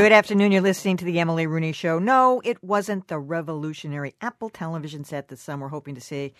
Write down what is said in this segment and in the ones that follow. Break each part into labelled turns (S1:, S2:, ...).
S1: Good afternoon. You're listening to the Emily Rooney Show. No, it wasn't the revolutionary Apple television set that some were hoping to see.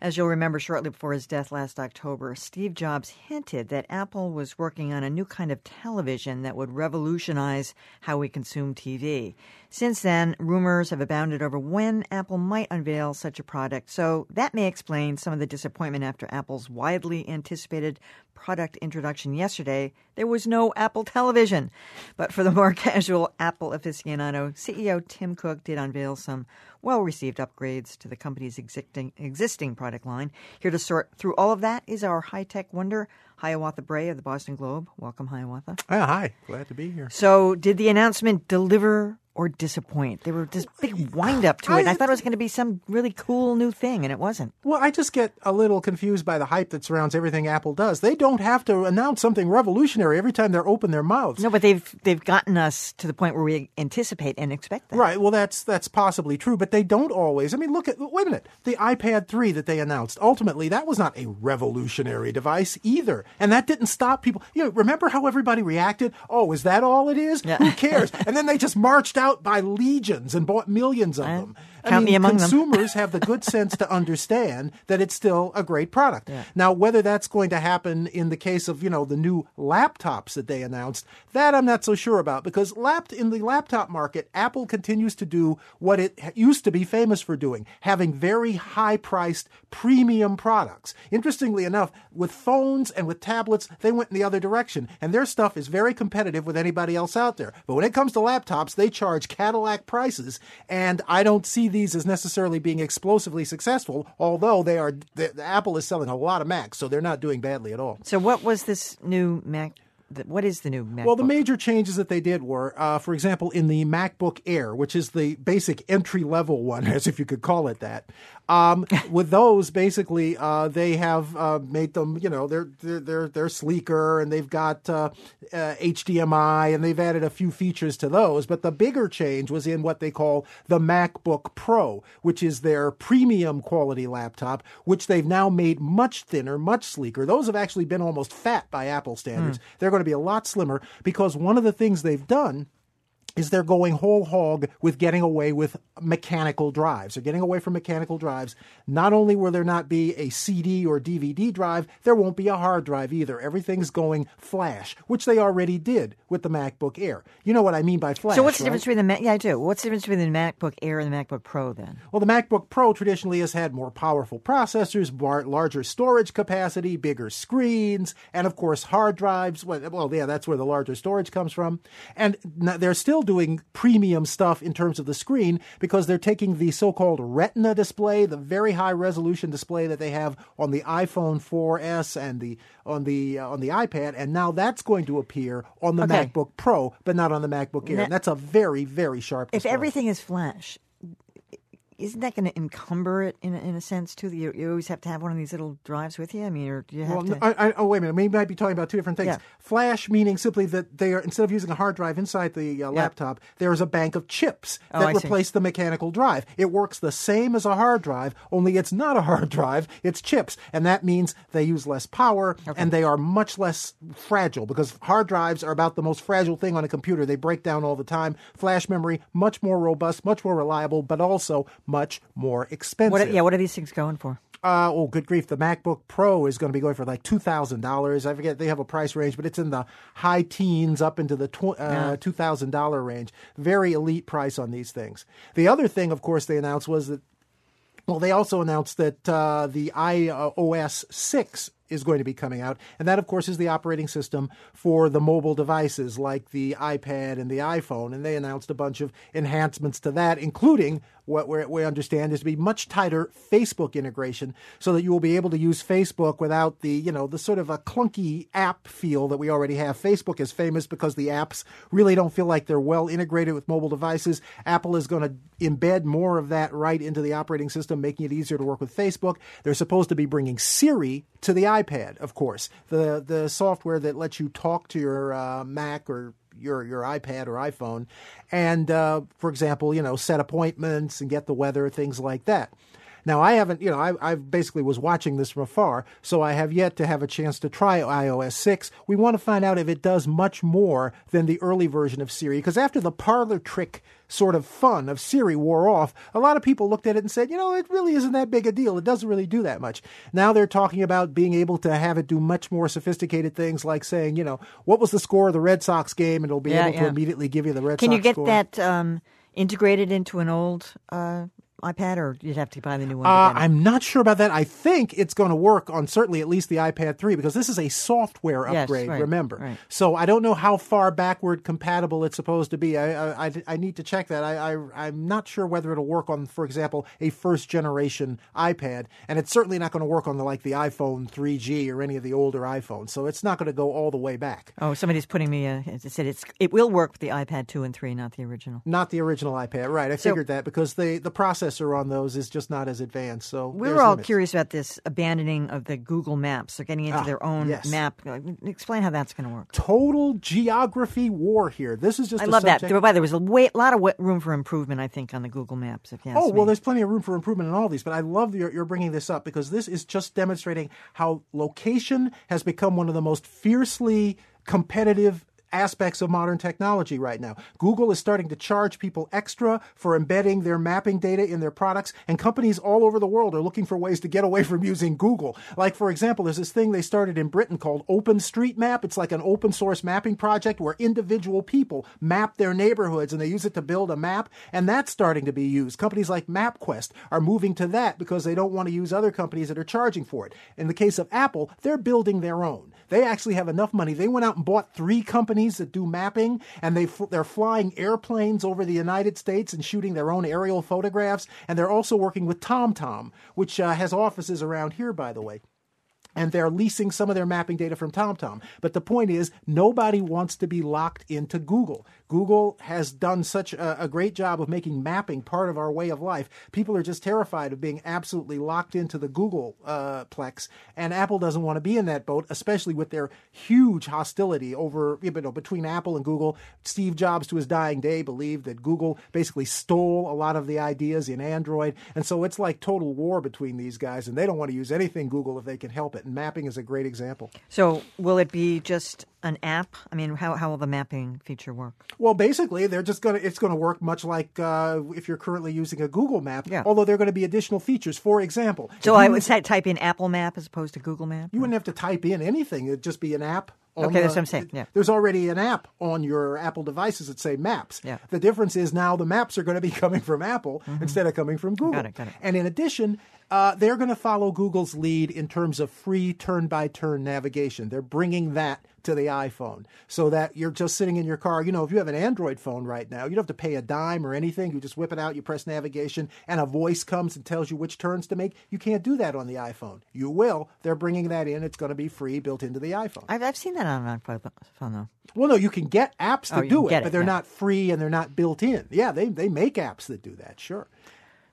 S1: As you'll remember, shortly before his death last October, Steve Jobs hinted that Apple was working on a new kind of television that would revolutionize how we consume TV. Since then, rumors have abounded over when Apple might unveil such a product, so that may explain some of the disappointment after Apple's widely anticipated product introduction yesterday. There was no Apple television. But for the more casual Apple aficionado, CEO Tim Cook did unveil some well received upgrades to the company's existing, existing product line. Here to sort through all of that is our high tech wonder, Hiawatha Bray of the Boston Globe. Welcome, Hiawatha.
S2: Uh, hi, glad to be here.
S1: So, did the announcement deliver or disappoint? There were this big wind up to it. I, I thought it was going to be some really cool new thing, and it wasn't.
S2: Well, I just get a little confused by the hype that surrounds everything Apple does. They don't have to announce something revolutionary every time they're open their mouths.
S1: No, but they've they've gotten us to the point where we anticipate and expect that.
S2: Right. Well, that's that's possibly true, but they don't always. I mean, look at wait a minute. The iPad 3 that they announced, ultimately that was not a revolutionary device either. And that didn't stop people. You know, remember how everybody reacted? Oh, is that all it is?
S1: Yeah.
S2: Who cares? and then they just marched out by legions and bought millions of them.
S1: Count
S2: I mean,
S1: me
S2: consumers have the good sense to understand that it's still a great product.
S1: Yeah.
S2: Now, whether that's going to happen in the case of, you know, the new laptops that they announced, that I'm not so sure about because lap- in the laptop market, Apple continues to do what it used to be famous for doing, having very high priced premium products. Interestingly enough, with phones and with tablets, they went in the other direction and their stuff is very competitive with anybody else out there. But when it comes to laptops, they charge Cadillac prices and I don't see these as necessarily being explosively successful, although they are the, the Apple is selling a lot of Macs, so they're not doing badly at all.
S1: So, what was this new Mac? What is the new Mac?
S2: Well, the major changes that they did were, uh, for example, in the MacBook Air, which is the basic entry level one, as if you could call it that. Um, with those, basically, uh, they have uh, made them, you know, they're they're they're, sleeker, and they've got uh, uh, HDMI, and they've added a few features to those. But the bigger change was in what they call the MacBook Pro, which is their premium quality laptop, which they've now made much thinner, much sleeker. Those have actually been almost fat by Apple standards. They're going to be a lot slimmer because one of the things they've done is they're going whole hog with getting away with mechanical drives. They're getting away from mechanical drives. Not only will there not be a CD or DVD drive, there won't be a hard drive either. Everything's going flash, which they already did with the MacBook Air. You know what I mean by flash.
S1: so, what's the
S2: right?
S1: difference between the Mac? Yeah, I do. What's the difference between the MacBook Air and the MacBook Pro then?
S2: Well, the MacBook Pro traditionally has had more powerful processors, bar- larger storage capacity, bigger screens, and of course hard drives. Well, well, yeah, that's where the larger storage comes from. And they're still doing premium stuff in terms of the screen because they're taking the so-called Retina display, the very high resolution display that they have on the iPhone 4S and the on the uh, on the iPad, and now that's going to appear on the
S1: Okay.
S2: MacBook Pro, but not on the MacBook Air. And that's a very very sharp.
S1: If everything is flash, isn't that going to encumber it in a, in a sense too? That you, you always have to have one of these little drives with you. I mean, or do you have
S2: Well,
S1: to?
S2: I, I, oh, wait a minute. We might be talking about two different things.
S1: Yeah.
S2: Flash meaning simply that they are instead of using a hard drive inside the uh, laptop, there is a bank of chips
S1: Oh,
S2: that
S1: I see.
S2: replace the mechanical drive. It works the same as a hard drive, only it's not a hard drive. It's chips, and that means they use less power and they are much less fragile because hard drives are about the most fragile thing on a computer. They break down all the time. Flash memory much more robust, much more reliable, but also much more expensive.
S1: what? Yeah, what are these things going for?
S2: Uh, oh, good grief. The MacBook Pro is going to be going for like $2,000. I forget, they have a price range, but it's in the high teens up into the tw- uh, $2,000 range. Very elite price on these things. The other thing, of course, they announced was that, well, they also announced that uh, the iOS 6 is going to be coming out. And that, of course, is the operating system for the mobile devices like the iPad and the iPhone. And they announced a bunch of enhancements to that, including what we we understand is to be much tighter Facebook integration so that you will be able to use Facebook without the, you know, the sort of a clunky app feel that we already have. Facebook is famous because the apps really don't feel like they're well integrated with mobile devices. Apple is going to embed more of that right into the operating system, making it easier to work with Facebook. They're supposed to be bringing Siri to the iPad, of course, the the software that lets you talk to your uh, Mac or your your iPad or iPhone, and uh, for example, you know, set appointments and get the weather, things like that. Now, I haven't, you know, I, I basically was watching this from afar, so I have yet to have a chance to try iOS 6. We want to find out if it does much more than the early version of Siri, because after the parlor trick sort of fun of Siri wore off, a lot of people looked at it and said, you know, it really isn't that big a deal. It doesn't really do that much. Now they're talking about being able to have it do much more sophisticated things like saying, you know, what was the score of the Red Sox game? And it'll be
S1: Yeah,
S2: able to immediately give you the Red
S1: Can
S2: Sox
S1: you get
S2: score.
S1: that um, integrated into an old uh, iPad, or you'd have to buy the new one?
S2: Uh. I'm not sure about that. I think it's going to work on certainly at least the iPad 3 because this is a software
S1: Yes,
S2: upgrade,
S1: right,
S2: remember.
S1: right.
S2: So I don't know how far backward compatible it's supposed to be. I, I, I- I need to check that. I, I, I'm not sure whether it'll work on, for example, a first generation iPad. And it's certainly not going to work on the, like the iPhone 3G or any of the older iPhones. So it's not going to go all the way back.
S1: Oh, somebody's putting me. A, it said it's it will work with the iPad two and three, not the original.
S2: Not the original iPad, right? I
S1: So-
S2: figured that because the, the processor on those is just not as advanced. So
S1: We were all
S2: limits.
S1: curious about this abandoning of the Google Maps. They're getting into
S2: Ah,
S1: their own
S2: yes.
S1: map. Explain how that's going to work.
S2: Total geography war here. This is just
S1: I
S2: a
S1: love that.
S2: subject-
S1: There, by the way, there was a way, lot of room for improvement, I think, on the Google Maps. If you ask
S2: Oh,
S1: me.
S2: well, there's plenty of room for improvement in all these, but I love that you're, you're bringing this up because this is just demonstrating how location has become one of the most fiercely competitive aspects of modern technology right now. Google is starting to charge people extra for embedding their mapping data in their products, and companies all over the world are looking for ways to get away from using Google. Like, for example, there's this thing they started in Britain called OpenStreetMap. It's like an open source mapping project where individual people map their neighborhoods and they use it to build a map, and that's starting to be used. Companies like MapQuest are moving to that because they don't want to use other companies that are charging for it. In the case of Apple, they're building their own. They actually have enough money. They went out and bought three companies that do mapping, and they they're flying airplanes over the United States and shooting their own aerial photographs. And they're also working with TomTom, which uh, has offices around here, by the way and they're leasing some of their mapping data from TomTom. But the point is, nobody wants to be locked into Google. Google has done such a, a great job of making mapping part of our way of life. People are just terrified of being absolutely locked into the Google uh, plex, and Apple doesn't want to be in that boat, especially with their huge hostility over you know between Apple and Google. Steve Jobs, to his dying day, believed that Google basically stole a lot of the ideas in Android, and so it's like total war between these guys, and they don't want to use anything Google if they can help it. And mapping is a great example.
S1: So, will it be just an app? I mean, how, how will the mapping feature work?
S2: Well, basically, they're just gonna it's gonna work much like uh, if you're currently using a Google map.
S1: Yeah.
S2: Although there are going to be additional features. For example,
S1: So, I would say type in Apple Map as opposed to Google Map?
S2: You wouldn't have to type in anything. It'd just be an app.
S1: Okay, that's what I'm saying, yeah.
S2: There's already an app on your Apple devices that say Maps.
S1: Yeah.
S2: The difference is now the maps are going to be coming from Apple instead of coming from Google.
S1: Mm-hmm. Got it, got it.
S2: And in addition, uh, they're going to follow Google's lead in terms of free turn-by-turn navigation. They're bringing that to the iPhone so that you're just sitting in your car. You know, if you have an Android phone right now, you don't have to pay a dime or anything. You just whip it out, you press navigation, and a voice comes and tells you which turns to make. You can't do that on the iPhone. You will. They're bringing that in. It's going to be free built into the iPhone.
S1: I've, I've seen that on an iPhone, though.
S2: Well, no, you can get apps
S1: Oh,
S2: that
S1: you
S2: do
S1: can
S2: it, but they're
S1: yeah.
S2: not free and they're not built in. Yeah, they they make apps that do that. Sure.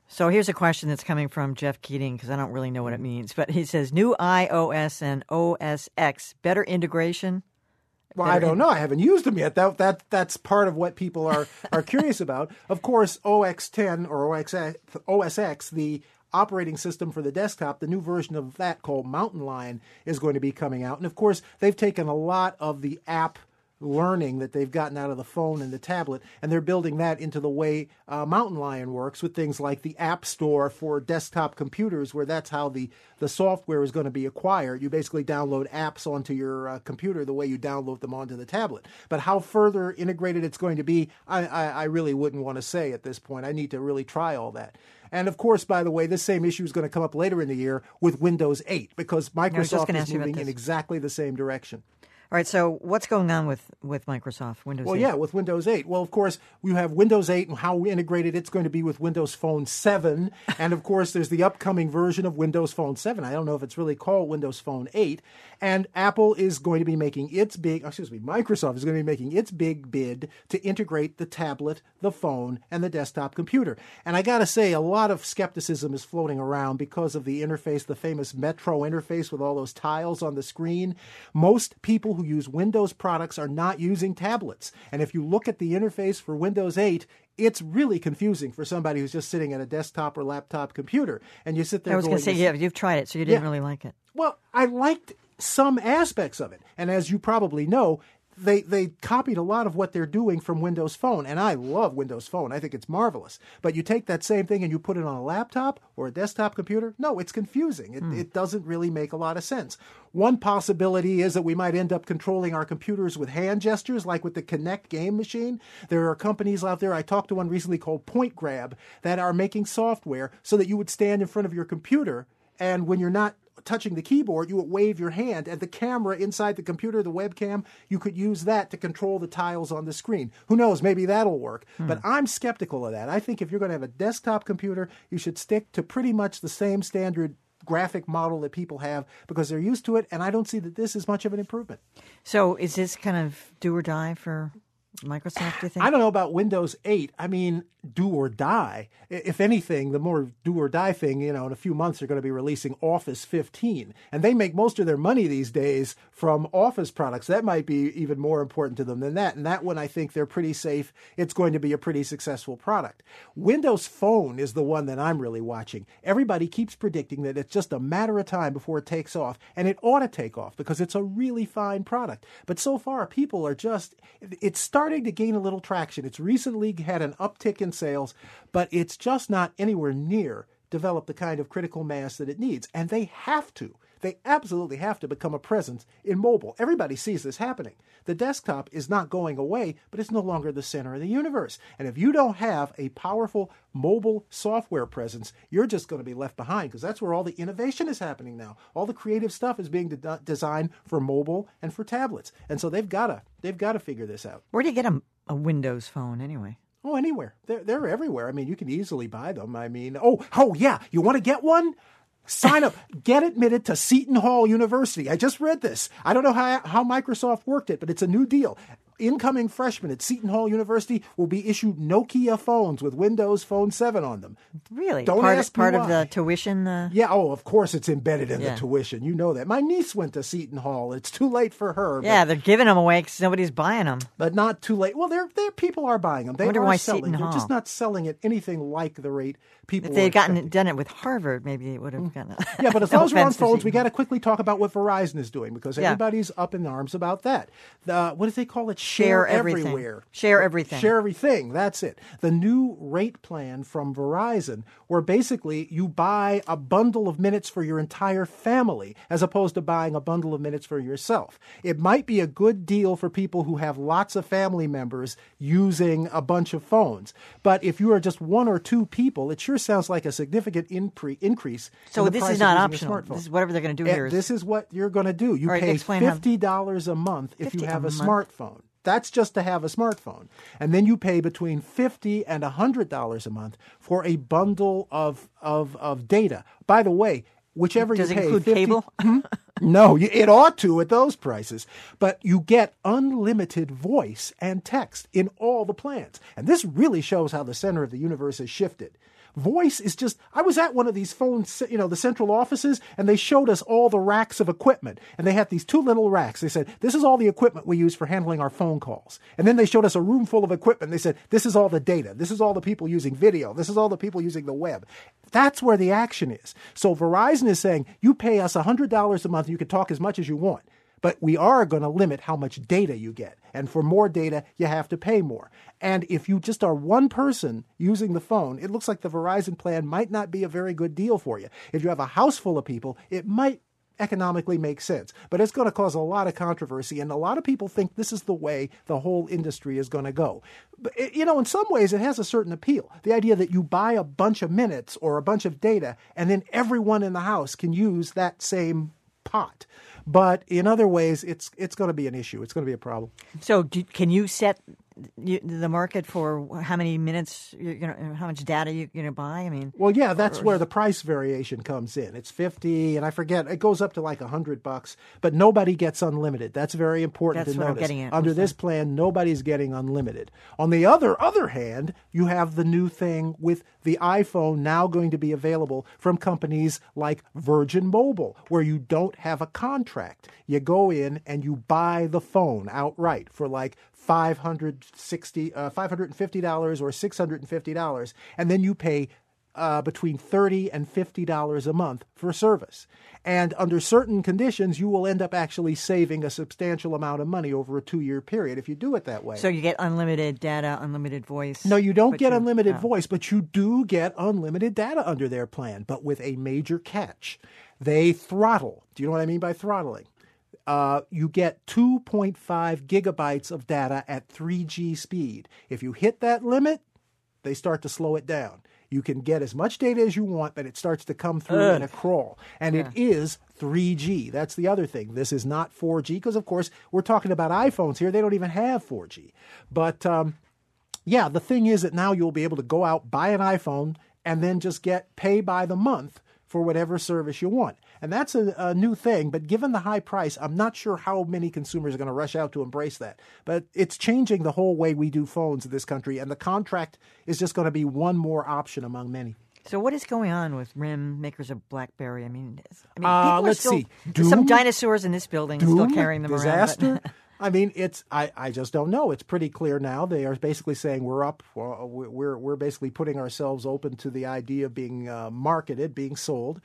S1: So here's a question that's coming from Jeff Keating because I don't really know what it means, but he says new iOS and OS X better integration.
S2: Well, I don't know. I haven't used them yet. That that that's part of what people are are curious about. Of course, OX10 or OX OS X, the operating system for the desktop, the new version of that called Mountain Lion is going to be coming out. And of course, they've taken a lot of the app learning that they've gotten out of the phone and the tablet, and they're building that into the way uh, Mountain Lion works with things like the App Store for desktop computers, where that's how the, the software is going to be acquired. You basically download apps onto your uh, computer the way you download them onto the tablet. But how further integrated it's going to be, I, I, I really wouldn't want to say at this point. I need to really try all that. And of course, by the way, this same issue is going to come up later in the year with Windows 8 because Microsoft is
S1: ask you about
S2: moving in exactly the same direction.
S1: All right, so what's going on with, with Microsoft Windows?
S2: Well,
S1: 8?
S2: yeah, with Windows 8. Well, of course, you have Windows 8 and how we integrated it's going to be with Windows Phone 7. and of course, there's the upcoming version of Windows Phone 7. I don't know if it's really called Windows Phone 8. And Apple is going to be making its big, oh, excuse me, Microsoft is going to be making its big bid to integrate the tablet, the phone, and the desktop computer. And I got to say, a lot of skepticism is floating around because of the interface, the famous Metro interface with all those tiles on the screen. Most people who who use Windows products are not using tablets. And if you look at the interface for Windows 8, it's really confusing for somebody who's just sitting at a desktop or laptop computer. And you sit there.
S1: I was
S2: going
S1: to say, yeah, you've tried it, so you didn't yeah. really like it.
S2: Well, I liked some aspects of it. And as you probably know, they they copied a lot of what they're doing from Windows Phone, and I love Windows Phone. I think it's marvelous. But you take that same thing and you put it on a laptop or a desktop computer. No, it's confusing. It, mm. it doesn't really make a lot of sense. One possibility is that we might end up controlling our computers with hand gestures, like with the Kinect game machine. There are companies out there. I talked to one recently called Point Grab that are making software so that you would stand in front of your computer and when you're not touching the keyboard, you would wave your hand, and the camera inside the computer, the webcam, you could use that to control the tiles on the screen. Who knows? Maybe that'll work. Hmm. But I'm skeptical of that. I think if you're going to have a desktop computer, you should stick to pretty much the same standard graphic model that people have because they're used to it, and I don't see that this is much of an improvement.
S1: So, is this kind of do or die for Microsoft, you think?
S2: I don't know about Windows 8. I mean, do or die. If anything, the more do or die thing, you know, in a few months they're going to be releasing Office 15. And they make most of their money these days from Office products. That might be even more important to them than that. And that one, I think they're pretty safe. It's going to be a pretty successful product. Windows Phone is the one that I'm really watching. Everybody keeps predicting that it's just a matter of time before it takes off. And it ought to take off because it's a really fine product. But so far, people are just, it's starting to gain a little traction. It's recently had an uptick in sales, but it's just not anywhere near developed the kind of critical mass that it needs. And they have to. They absolutely have to become a presence in mobile. Everybody sees this happening. The desktop is not going away, but it's no longer the center of the universe. And if you don't have a powerful mobile software presence, you're just going to be left behind because that's where all the innovation is happening now. All the creative stuff is being de- designed for mobile and for tablets. And so they've got to they've got to figure this out.
S1: Where do you get a, a Windows phone anyway?
S2: Oh, anywhere. They're they're everywhere. I mean, you can easily buy them. I mean, oh, oh yeah, you want to get one? Sign up, get admitted to Seton Hall University. I just read this. I don't know how, how Microsoft worked it, but it's a new deal incoming freshmen at Seton Hall University will be issued Nokia phones with Windows Phone 7 on them.
S1: Really?
S2: Don't
S1: part,
S2: ask
S1: part of the tuition? Uh...
S2: Yeah, oh, of course it's embedded in
S1: yeah.
S2: the tuition. You know that. My niece went to Seton Hall. It's too late for her.
S1: Yeah, they're giving them away because nobody's buying them.
S2: But not too late. Well, they're, they're, people are buying them. They are selling. They're just not selling at anything like the rate people
S1: If they had gotten it, done it with Harvard, maybe it would have mm. gotten it.
S2: Yeah, but as
S1: No
S2: long as we're on phones, we got to quickly talk about what Verizon is doing because
S1: Yeah.
S2: everybody's up in arms about that. The, what do they call it?
S1: Share everything.
S2: everywhere.
S1: Share everything.
S2: Share everything. That's it. The new rate plan from Verizon, where basically you buy a bundle of minutes for your entire family as opposed to buying a bundle of minutes for yourself. It might be a good deal for people who have lots of family members using a bunch of phones. But if you are just one or two people, it sure sounds like a significant impre- increase.
S1: So
S2: in
S1: this is not optional. This is whatever they're going to do
S2: Eh,
S1: here. is-
S2: This is what you're going to do. You
S1: right,
S2: pay fifty dollars a month if you have
S1: a
S2: a, smartphone. That's just to have a smartphone, and then you pay between fifty and hundred dollars a month for a bundle of of of data. By the way, whichever
S1: Does
S2: you
S1: it
S2: pay,
S1: include
S2: 50
S1: cable?
S2: no, it ought to at those prices. But you get unlimited voice and text in all the plans. And this really shows how the center of the universe has shifted. Voice is just, I was at one of these phone, you know, the central offices, and they showed us all the racks of equipment. And they had these two little racks. They said, this is all the equipment we use for handling our phone calls. And then they showed us a room full of equipment. They said, this is all the data. This is all the people using video. This is all the people using the web. That's where the action is. So Verizon is saying, you pay us $100 a month, you can talk as much as you want. But we are going to limit how much data you get. And for more data, you have to pay more. And if you just are one person using the phone, it looks like the Verizon plan might not be a very good deal for you. If you have a house full of people, it might economically make sense. But it's going to cause a lot of controversy, and a lot of people think this is the way the whole industry is going to go. But, it- you know, in some ways, it has a certain appeal. The idea that you buy a bunch of minutes or a bunch of data, and then everyone in the house can use that same pot. But in other ways, it's it's going to be an issue. It's going to be a problem.
S1: so do, can you set you, the market for how many minutes you're gonna, how much data you're going to buy? I mean,
S2: well, yeah, that's where the price variation comes in. It's fifty, and I forget it goes up to like a hundred bucks, but nobody gets unlimited. That's very important
S1: That's
S2: to notice.
S1: getting at.
S2: Under this plan, nobody's getting unlimited. On the other other hand, you have the new thing with the iPhone now going to be available from companies like Virgin Mobile, where you don't have a contract. You go in and you buy the phone outright for like 560 uh, $550 or $650 and then you pay uh, between 30 and $50 a month for service. And under certain conditions, you will end up actually saving a substantial amount of money over a two year period if you do it that way.
S1: so you get unlimited data, unlimited voice.
S2: No, you don't get
S1: you-
S2: unlimited
S1: oh.
S2: voice, but you do get unlimited data under their plan, but with a major catch. They throttle. Do you know what I mean by throttling? Uh, you get 2.5 gigabytes of data at 3G speed. If you hit that limit, they start to slow it down. You can get as much data as you want, but it starts to come through in a crawl. And it is 3G. That's the other thing. This is not 4G, because, of course, we're talking about iPhones here. They don't even have 4G. But um, yeah, the thing is that now you'll be able to go out, buy an iPhone, and then just get pay by the month for whatever service you want. And that's a, a new thing, but given the high price, I'm not sure how many consumers are going to rush out to embrace that. But it's changing the whole way we do phones in this country, and the contract is just going to be one more option among many.
S1: So what is going on with RIM makers of BlackBerry? I mean, I mean,
S2: Uh,
S1: people are
S2: let's
S1: still,
S2: see.
S1: there's some dinosaurs in this building still carrying them
S2: disaster.
S1: around. but-
S2: I mean, it's I, I just don't know. It's pretty clear now. They are basically saying we're up. Well, we're we're basically putting ourselves open to the idea of being uh, marketed, being sold.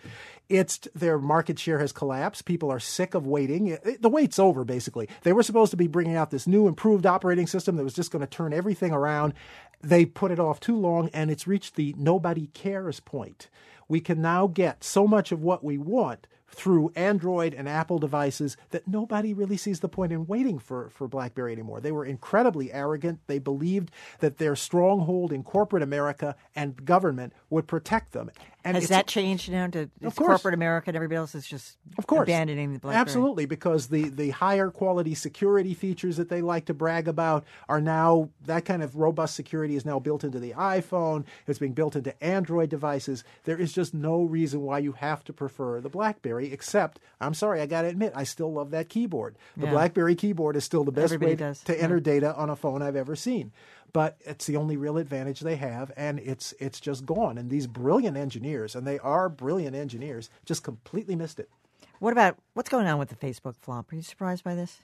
S2: It's their market share has collapsed. People are sick of waiting. It- the wait's over. Basically, they were supposed to be bringing out this new improved operating system that was just going to turn everything around. They put it off too long, and it's reached the nobody cares point. We can now get so much of what we want through Android and Apple devices that nobody really sees the point in waiting for, for BlackBerry anymore. They were incredibly arrogant. They believed that their stronghold in corporate America and government would protect them. And
S1: Has that changed now to corporate America and everybody else is just
S2: of course.
S1: abandoning the BlackBerry?
S2: Absolutely, because the, the higher quality security features that they like to brag about are now, that kind of robust security is now built into the iPhone. It's being built into Android devices. There is just no reason why you have to prefer the BlackBerry, except, I'm sorry, I got to admit, I still love that keyboard. The
S1: Yeah.
S2: BlackBerry keyboard is still the best
S1: Everybody
S2: way
S1: does,
S2: to
S1: yeah.
S2: enter data on a phone I've ever seen. But it's the only real advantage they have, and it's it's just gone. And these brilliant engineers, and they are brilliant engineers, just completely missed it.
S1: What about what's going on with the Facebook flop? Are you surprised by this?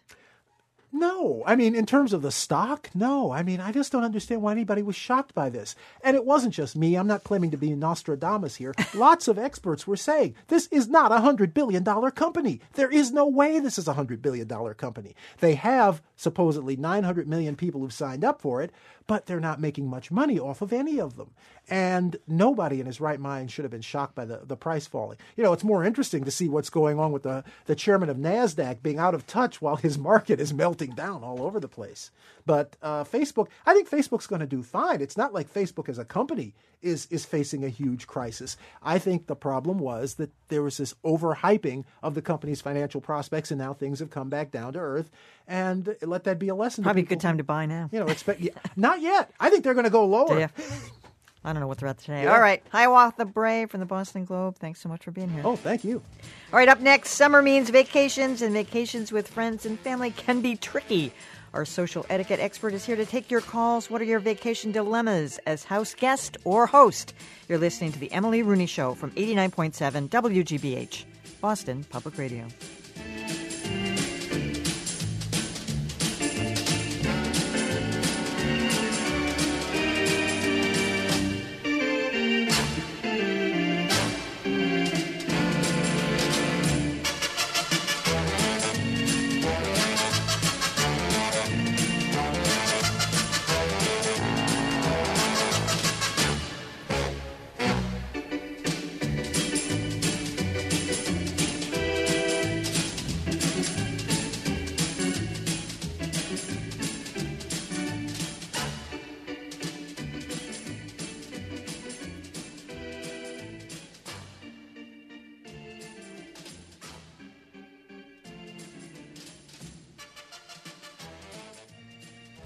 S2: No, I mean, in terms of the stock, no. I mean, I just don't understand why anybody was shocked by this. And it wasn't just me. I'm not claiming to be Nostradamus here. Lots of experts were saying this is not a $100 billion company. There is no way this is a $100 billion company. They have supposedly 900 million people who've signed up for it, but they're not making much money off of any of them. And nobody in his right mind should have been shocked by the, the price falling. You know, it's more interesting to see what's going on with the, the chairman of NASDAQ being out of touch while his market is melting down all over the place. But uh, Facebook, I think Facebook's going to do fine. It's not like Facebook as a company is, is facing a huge crisis. I think the problem was that there was this overhyping of the company's financial prospects, and now things have come back down to earth. And let that be a lesson.
S1: Probably a good time to buy now.
S2: you know, expect yeah, not yet. I think they're going to go lower.
S1: Yeah. I don't know what they're at today.
S2: Yeah.
S1: All right. Hiawatha Bray from the Boston Globe. Thanks so much for being here.
S2: Oh, thank you.
S1: All right, up next, summer means vacations, and vacations with friends and family can be tricky. Our social etiquette expert is here to take your calls. What are your vacation dilemmas as house guest or host? You're listening to The Emily Rooney Show from 89.7 WGBH, Boston Public Radio.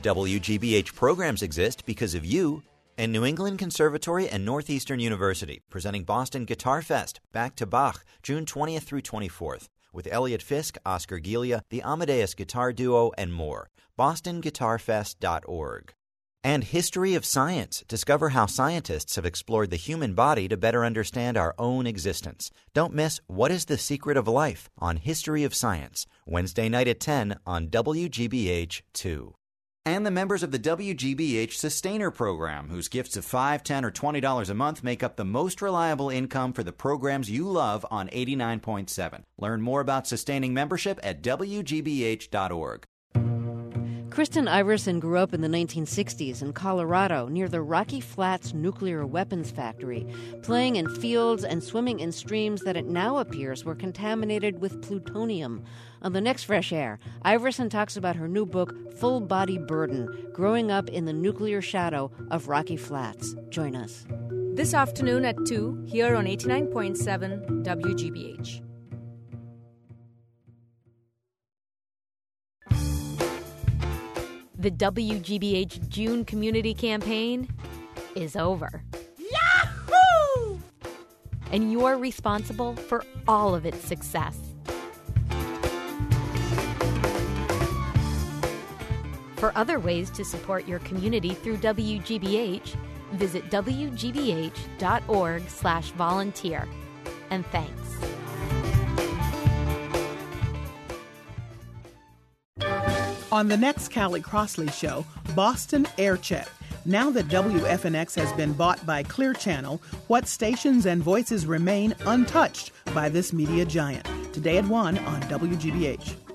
S3: WGBH programs exist because of you and New England Conservatory and Northeastern University, presenting Boston Guitar Fest, back to Bach, June 20th through 24th, with Eliot Fisk, Oscar Ghiglia, the Amadeus Guitar Duo, and more. BostonGuitarFest.org. And History of Science. Discover how scientists have explored the human body to better understand our own existence. Don't miss What is the Secret of Life on History of Science, Wednesday night at 10 on WGBH 2 and the members of the WGBH Sustainer Program, whose gifts of $5, $10, or $20 a month make up the most reliable income for the programs you love on 89.7. Learn more about sustaining membership at WGBH.org.
S4: Kristen Iversen grew up in the 1960s in Colorado near the Rocky Flats nuclear weapons factory, playing in fields and swimming in streams that it now appears were contaminated with plutonium. On the next Fresh Air, Iversen talks about her new book, Full Body Burden Growing Up in the Nuclear Shadow of Rocky Flats. Join us.
S5: This afternoon at 2 here on 89.7 WGBH. The WGBH June Community Campaign is over.
S6: Yahoo!
S5: And you're responsible for all of its success. For other ways to support your community through WGBH, visit wgbh.org/volunteer. And thanks.
S6: On the next Callie Crossley show, Boston Air Check. Now that WFNX has been bought by Clear Channel, what stations and voices remain untouched by this media giant? Today at 1 on WGBH.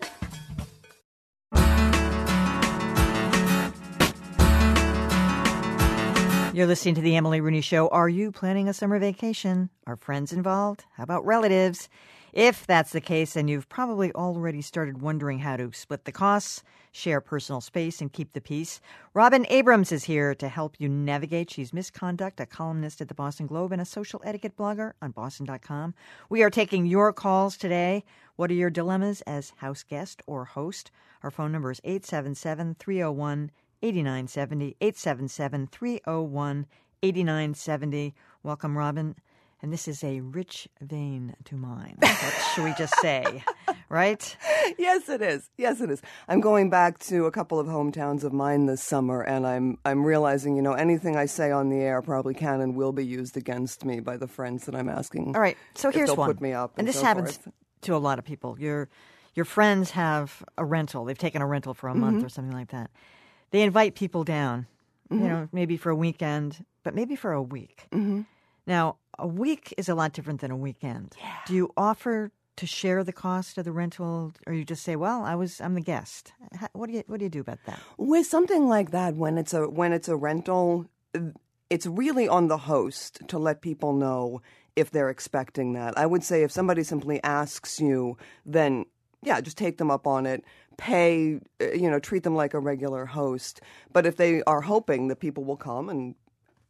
S1: You're listening to the Emily Rooney Show. Are you planning a summer vacation? Are friends involved? How about relatives? If that's the case, then you've probably already started wondering how to split the costs, share personal space, and keep the peace. Robin Abrahams is here to help you navigate. She's Miss Conduct, a columnist at the Boston Globe, and a social etiquette blogger on Boston.com. We are taking your calls today. What are your dilemmas as house guest or host? Our phone number is 877 301 8970, 877 301 8970. Welcome, Robin. And this is a rich vein to mine. What should we just say? Right?
S7: Yes, it is. Yes, it is. I'm going back to a couple of hometowns of mine this summer, and I'm I'm realizing, you know, anything I say on the air probably can and will be used against me by the friends that I'm asking.
S1: All right. So here's one.
S7: Put me up,
S1: and,
S7: and,
S1: this
S7: so
S1: happens
S7: forth.
S1: to a lot of people. Your your friends have a rental. They've taken a rental for a month
S7: Mm-hmm.
S1: or something like that. They invite people down. You know, maybe for a weekend, but maybe for a week.
S7: Mm-hmm.
S1: Now, a week is a lot different than a weekend. Do you offer to share the cost of the rental, or you just say, "Well, I was, I'm the guest"? How, what do you What do you do about that?
S7: With something like that, when it's a when it's a rental, it's really on the host to let people know if they're expecting that. I would say if somebody simply asks you, then yeah, just take them up on it. Pay, uh, you know, treat them like a regular host. But if they are hoping that people will come and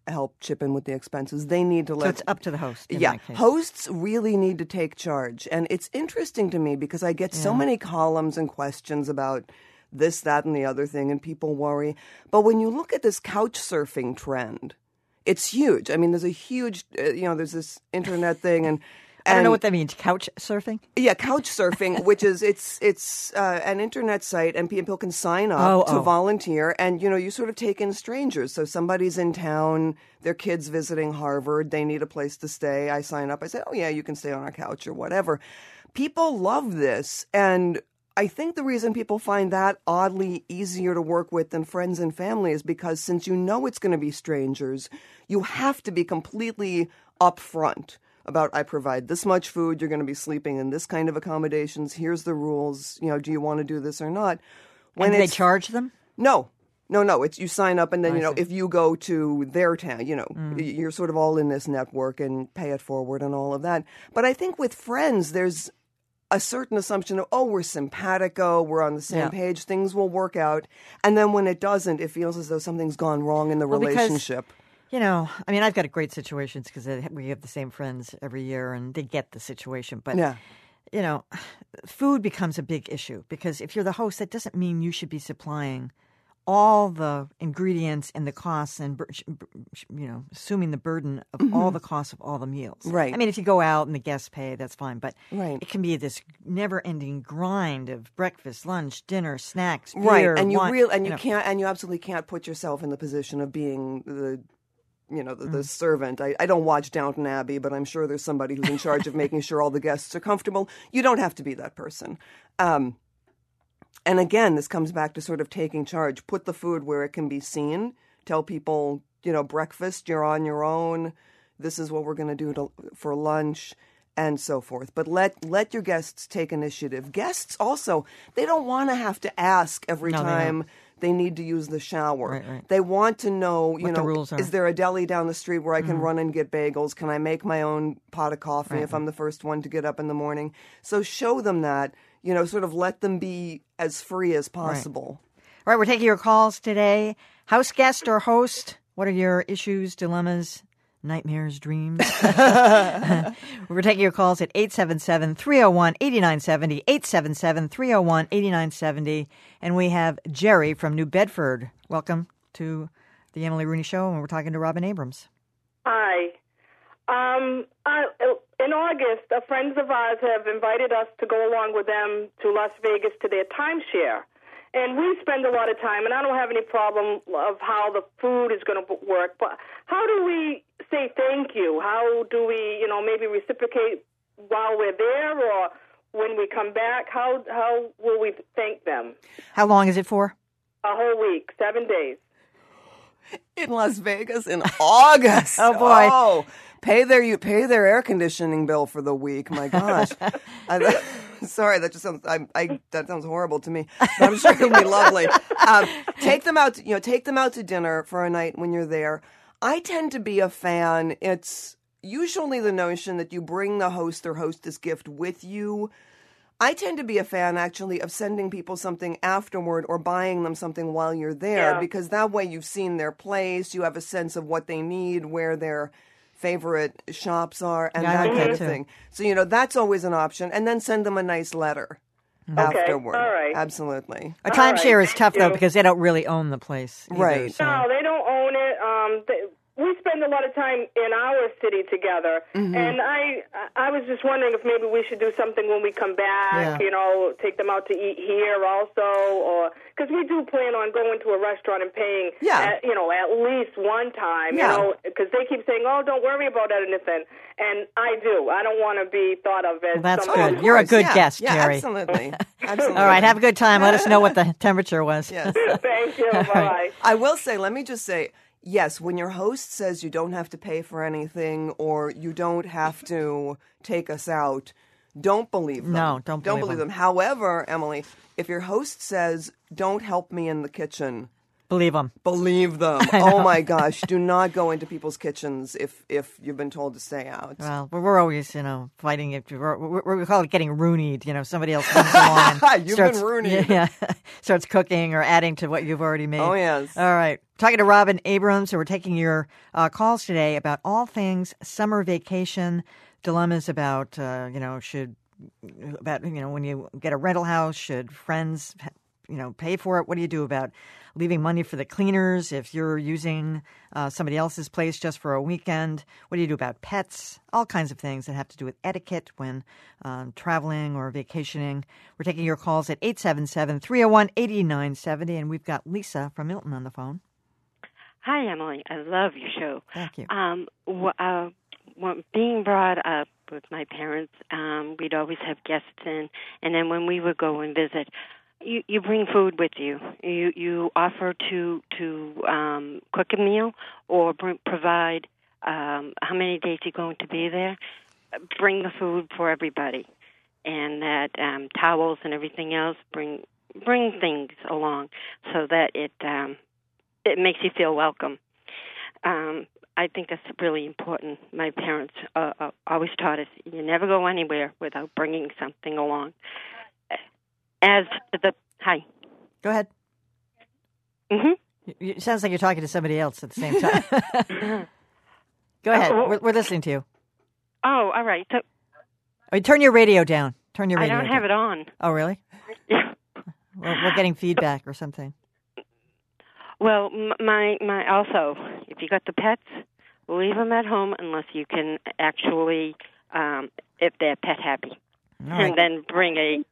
S7: help chip in with the expenses, they need to let.
S1: So it's up to the host. In
S7: yeah,
S1: case.
S7: hosts really need to take charge. And it's interesting to me because I get so many columns and questions about this, that, and the other thing, and people worry. But when you look at this couch surfing trend, it's huge. I mean, there's a huge, uh, you know, there's this internet thing, and
S1: I don't know what that means. Couch surfing.
S7: yeah, couch surfing, which is it's it's uh, an internet site, and people can sign up
S1: Oh,
S7: to
S1: oh.
S7: volunteer, and you know you sort of take in strangers. So somebody's in town, their kids visiting Harvard, they need a place to stay. I sign up. I say, oh yeah, you can stay on our couch or whatever. People love this, and I think the reason people find that oddly easier to work with than friends and family is because since you know it's going to be strangers, you have to be completely upfront about I provide this much food, you're going to be sleeping in this kind of accommodations, here's the rules, you know, do you want to do this or not?
S1: Do they charge them?
S7: no, no, no. It's you sign up, and then you know if you go to their town, you know
S1: Mm.
S7: you're sort of all in this network and pay it forward and all of that. But I think with friends, there's a certain assumption of oh we're simpatico, we're on the same
S1: Yeah.
S7: page, things will work out, and then when it doesn't, it feels as though something's gone wrong in the
S1: Well,
S7: relationship.
S1: You know, I mean, I've got great situations because we have the same friends every year, and they get the situation. But
S7: Yeah.
S1: you know, food becomes a big issue because if you're the host, that doesn't mean you should be supplying all the ingredients and the costs and bur- sh- bur- sh- you know assuming the burden of all the costs of all the meals
S7: Mm-hmm. Right.
S1: i mean if you go out and the guests pay that's fine but
S7: Right.
S1: it can be this never-ending grind of breakfast lunch dinner snacks
S7: right and you
S1: wine,
S7: real and you
S1: know.
S7: can't and you absolutely can't put yourself in the position of being the you know the,
S1: Mm.
S7: the servant. I, I don't watch downton abbey but i'm sure there's somebody who's in charge of making sure all the guests are comfortable. You don't have to be that person. Um, and again this comes back to sort of taking charge. Put the food where it can be seen. Tell people you know breakfast you're on your own. This is what we're going to do for lunch and so forth. But let let your guests take initiative. Guests also they don't want to have to ask every
S1: No,
S7: time they need to use the shower.
S1: Right, right.
S7: they want to know you
S1: What the
S7: know.
S1: Mm.
S7: is there a deli down the street where i can run and get bagels? Can i make my own pot of coffee if i'm the first one to get up in the morning? So show them that you know sort of let them be as free as possible.
S1: All right we're taking your calls today. House guest or host what are your issues dilemmas nightmares dreams We're taking your calls at 877 301 8970, 877 301 8970. And we have Jerry from New Bedford. Welcome to the Emily Rooney Show, and we're talking to Robin Abrahams.
S8: Hi. Um, I, in August, uh, friends of ours have invited us to go along with them to Las Vegas to their timeshare. And we spend a lot of time, and I don't have any problem of how the food is going to work, but how do we say thank you? How do we, you know, maybe reciprocate while we're there or when we come back? How, how will we thank them?
S1: How long is it for?
S8: A whole week, seven days.
S7: in Las Vegas in August.
S1: Oh, boy.
S7: Oh, pay their you pay their air conditioning bill for the week. My gosh. Sorry, that just sounds I, I that sounds horrible to me. But I'm sure it'll be lovely. Um, take them out. To, you know, take them out to dinner for a night when you're there. I tend to be a fan. It's usually the notion that you bring the host or hostess gift with you. I tend to be a fan actually of sending people something afterward or buying them something while you're there
S8: Yeah.
S7: because that way you've seen their place, you have a sense of what they need, where their favorite shops are, and
S1: Yeah, I
S7: that
S1: like
S7: kind
S1: that
S7: of
S1: too.
S7: thing. So, you know, that's always an option. And then send them a nice letter afterward.
S8: all right.
S7: Absolutely.
S1: A
S8: All right,
S1: timeshare is
S8: thank
S1: tough, though,
S8: you.
S1: because they don't really own the place. either,
S7: Right.
S1: so-
S8: No, they don't own it. Um, they, we spend a lot of time in our city together,
S1: Mm-hmm.
S8: and I I was just wondering if maybe we should do something when we come back.
S1: Yeah.
S8: You know, take them out to eat here also, or because we do plan on going to a restaurant and paying.
S7: Yeah.
S8: At, you know, at least one time.
S7: Yeah.
S8: You know, because they keep saying, "Oh, don't worry about anything," and I do. I don't want to be thought of as
S1: Well, that's
S8: somebody
S1: good.
S7: Of
S1: You're a good
S7: yeah.
S1: guest,
S7: yeah,
S1: Jerry.
S7: Absolutely. Absolutely.
S1: All right, have a good time. Let us know what the temperature was.
S7: Yes.
S8: Thank you. Bye bye.
S7: I will say, let me just say, yes, when your host says you don't have to pay for anything or you don't have to take us out, don't believe them.
S1: No, don't
S7: don't
S1: believe
S7: believe
S1: them.
S7: them. However, Emily, if your host says don't help me in the kitchen,
S1: Believe them.
S7: believe them. oh my gosh, do not go into people's kitchens if if you've been told to stay out.
S1: Well, we're, always, you know, fighting it. We're, we're, we call it getting roonied. You know, somebody else comes along
S7: You've
S1: starts,
S7: been roonied.
S1: Yeah, starts cooking or adding to what you've already made.
S7: Oh, yes.
S1: All right. Talking to Robin Abrahams, so we're taking your uh, calls today about all things summer vacation dilemmas about, uh, you know, should about you know when you get a rental house, should friends, you know, pay for it? What do you do about leaving money for the cleaners if you're using uh, somebody else's place just for a weekend? What do you do about pets? All kinds of things that have to do with etiquette when um, traveling or vacationing. We're taking your calls at 877 301 8970, and we've got Lisa from Milton on the phone.
S9: Hi, Emily. I love your show.
S1: Thank you.
S9: Um, uh, being brought up with my parents, um, we'd always have guests in, and then when we would go and visit, you you bring food with you. You you offer to to um, cook a meal or bring, provide um, how many days you're going to be there. Bring the food for everybody, and that um, towels and everything else. Bring bring things along so that it um, it makes you feel welcome. Um, I think that's really important. My parents uh, uh, always taught us you never go anywhere without bringing something along. As the hi,
S1: Go ahead.
S9: hmm
S1: you- It sounds like you're talking to somebody else at the same time. Go ahead.
S9: Oh.
S1: We're, we're listening to you.
S9: oh, all right. So
S1: Oh, turn your radio down. Turn your
S9: I
S1: radio
S9: don't
S1: down.
S9: have it on.
S1: Oh, really?
S9: Yeah.
S1: We're, we're getting feedback or something.
S9: Well, my my also, if you got the pets, leave them at home unless you can actually, um, if they're pet happy, and then bring a.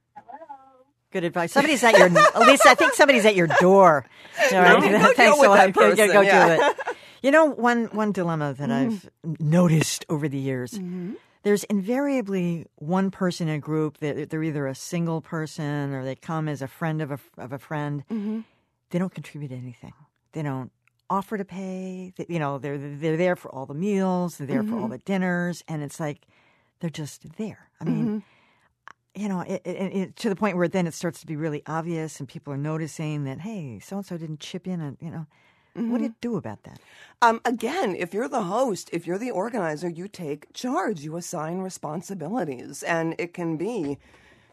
S1: Good advice. Somebody's at your Lisa. I think somebody's at your door. All right.
S7: Go deal
S1: Thanks
S7: with
S1: a lot.
S7: that
S1: go-
S7: person,
S1: go
S7: yeah.
S1: do it. You know, one one dilemma that mm-hmm. I've noticed over the years. Mm-hmm. There's invariably one person in a group that they're either a single person or they come as a friend of a of a friend. Mm-hmm. They don't contribute anything. They don't offer to pay. They, you know, they're they're there for all the meals. They're there for all the dinners, and it's like they're just there. I mean, you know, it, it, it, to the point where then it starts to be really obvious, and people are noticing that hey, so and so didn't chip in, and you know, what do you do about that?
S7: Um, again, if you're the host, if you're the organizer, you take charge, you assign responsibilities, and it can be,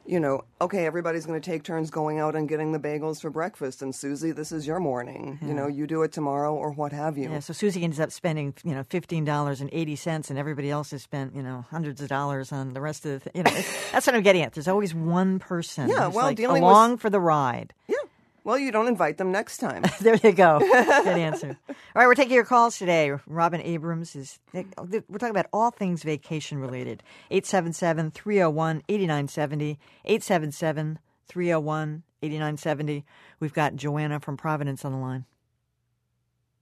S7: you know, okay, everybody's going to take turns going out and getting the bagels for breakfast, and Susie, this is your morning. You know, you do it tomorrow or what have you.
S1: Yeah, so Susie ends up spending you know fifteen dollars and eighty cents, and everybody else has spent you know hundreds of dollars on the rest of the. Th- you know, that's what I'm getting at. There's always one person.
S7: Yeah, well,
S1: like,
S7: dealing with-
S1: along for the ride.
S7: Yeah. Well, you don't invite them next time.
S1: There you go. Good answer. All right, we're taking your calls today. Robin Abrahams is, we're talking about all things vacation related. 877 301 8970. 877 301 8970. We've got Joanna from Providence on the line.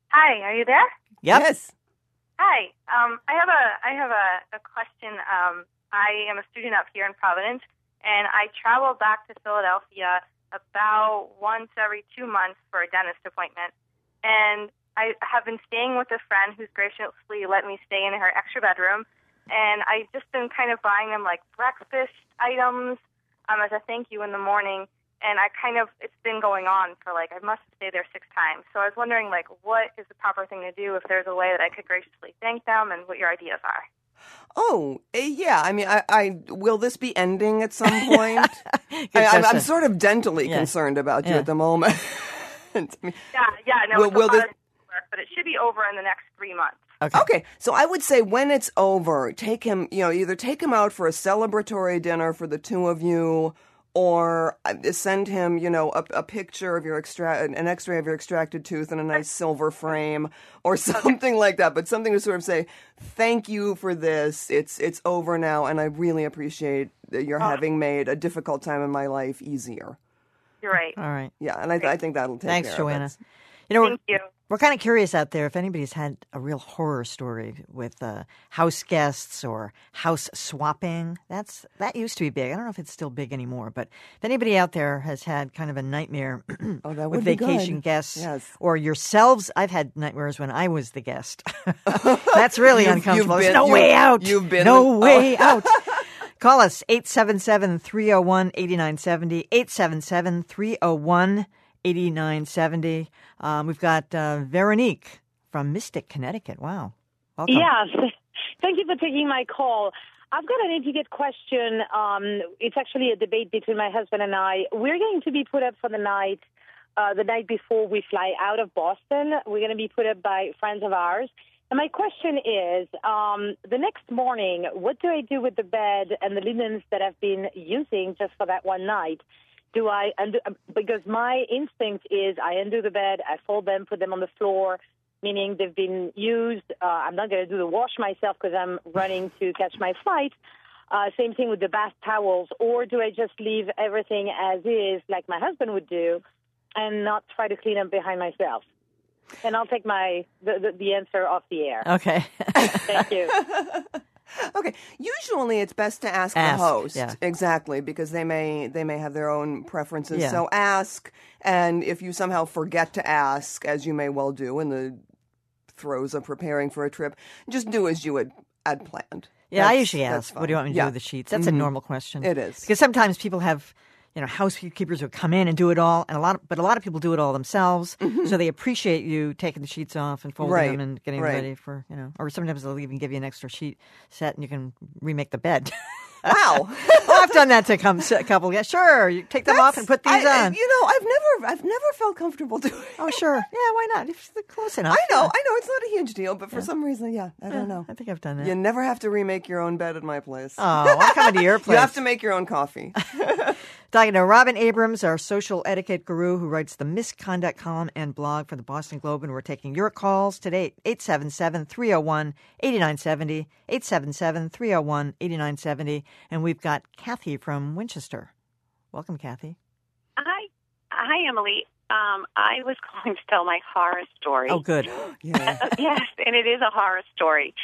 S10: Hi, are you there?
S1: Yep.
S7: Yes.
S10: Hi. Um, I have a I have a, a question. Um, I am a student up here in Providence, and I travel back to Philadelphia about once every two months for a dentist appointment. And I have been staying with a friend who's graciously let me stay in her extra bedroom. And I've just been kind of buying them like breakfast items um, as a thank you in the morning. And I kind of, it's been going on for like, I must stay there six times. So I was wondering, like, what is the proper thing to do if there's a way that I could graciously thank them and what your ideas are?
S7: Oh, eh, yeah. I mean, I, I will this be ending at some point? I, I'm, I'm sort of dentally
S1: Yeah.
S7: concerned about you
S1: Yeah.
S7: at the moment. I mean,
S10: Yeah, yeah, no,
S7: Will-
S10: it's
S7: will this-
S10: work, but it should be over in the next three months.
S1: Okay.
S7: Okay, so I would say when it's over, take him, you know, either take him out for a celebratory dinner for the two of you, or uh, send him, you know, a, a picture of your extra, an X-ray of your extracted tooth in a nice silver frame, or something like that. But something to sort of say, "Thank you for this. It's it's over now, and I really appreciate that you're having made a difficult time in my life easier."
S10: You're right.
S1: All right.
S7: Yeah, and I, I think that'll take care.
S1: Thanks,
S7: care
S1: Joanna. You know,
S10: Thank you.
S1: We're kind of curious out there if anybody's had a real horror story with uh, house guests or house swapping. That's that used to be big. I don't know if it's still big anymore, but if anybody out there has had kind of a nightmare
S7: Oh, that
S1: with
S7: good.
S1: vacation guests
S7: Yes.
S1: or yourselves, I've had nightmares when I was the guest. That's really
S7: You've-
S1: uncomfortable.
S7: you've
S1: There's
S7: been-
S1: no way out.
S7: you've been
S1: no
S7: the-
S1: way out. Call us 877-301-8970, 877-301-8970. Um, we've got uh, Veronique from Mystic, Connecticut. Wow. Welcome.
S11: Yes. Thank you for taking my call. I've got an etiquette question. Um, it's actually a debate between my husband and I. We're going to be put up for the night, uh, the night before we fly out of Boston. We're going to be put up by friends of ours. And my question is, um, the next morning, what do I do with the bed and the linens that I've been using just for that one night? Do I undo? Because my instinct is I undo the bed, I fold them, put them on the floor, meaning they've been used. Uh, I'm not going to do the wash myself because I'm running to catch my flight. Uh, same thing with the bath towels. Or do I just leave everything as is, like my husband would do, and not try to clean up behind myself? And I'll take my the, the, the answer off the air.
S1: Okay.
S11: Thank you.
S7: Okay. Usually, it's best to ask,
S1: Ask,
S7: the host
S1: yeah.
S7: exactly because they may they may have their own preferences.
S1: Yeah.
S7: So ask, and if you somehow forget to ask, as you may well do in the throes of preparing for a trip, just do as you had had planned.
S1: Yeah, I usually
S7: that's
S1: ask, what do you want me to
S7: fine.
S1: do with the sheets? That's a
S7: Mhm.
S1: normal question.
S7: It is.
S1: Because sometimes people have, you know, housekeepers who come in and do it all, and a lot, of, but a lot of people do it all themselves. So they appreciate you taking the sheets off and folding
S7: Mm-hmm. Right,
S1: them and getting
S7: right.
S1: ready for, you know, or sometimes they'll even give you an extra sheet set and you can remake the bed.
S7: Wow.
S1: well, I've done that to come a couple. Yeah, sure. You take them off and put these
S7: I-
S1: on.
S7: You know, I've never I've never felt comfortable doing.
S1: oh, sure. Yeah, why not? If they're close enough.
S7: I know,
S1: yeah.
S7: I know, it's not a huge deal, but for some reason, yeah, I
S1: Yeah,
S7: don't know.
S1: I think I've done that.
S7: You never have to remake your own bed at my place.
S1: Oh, I'm coming to your place.
S7: You have to make your own coffee.
S1: Talking to Robin Abrahams, our social etiquette guru who writes the Miss Conduct column and blog for the Boston Globe. And we're taking your calls today, 877 301 8970. 877 301 8970. And we've got Kathy from Winchester. Welcome, Kathy.
S12: Hi. Hi, Emily. Um, I was calling to tell my horror story.
S1: Oh, good.
S7: Yeah.
S12: yes, and it is a horror story.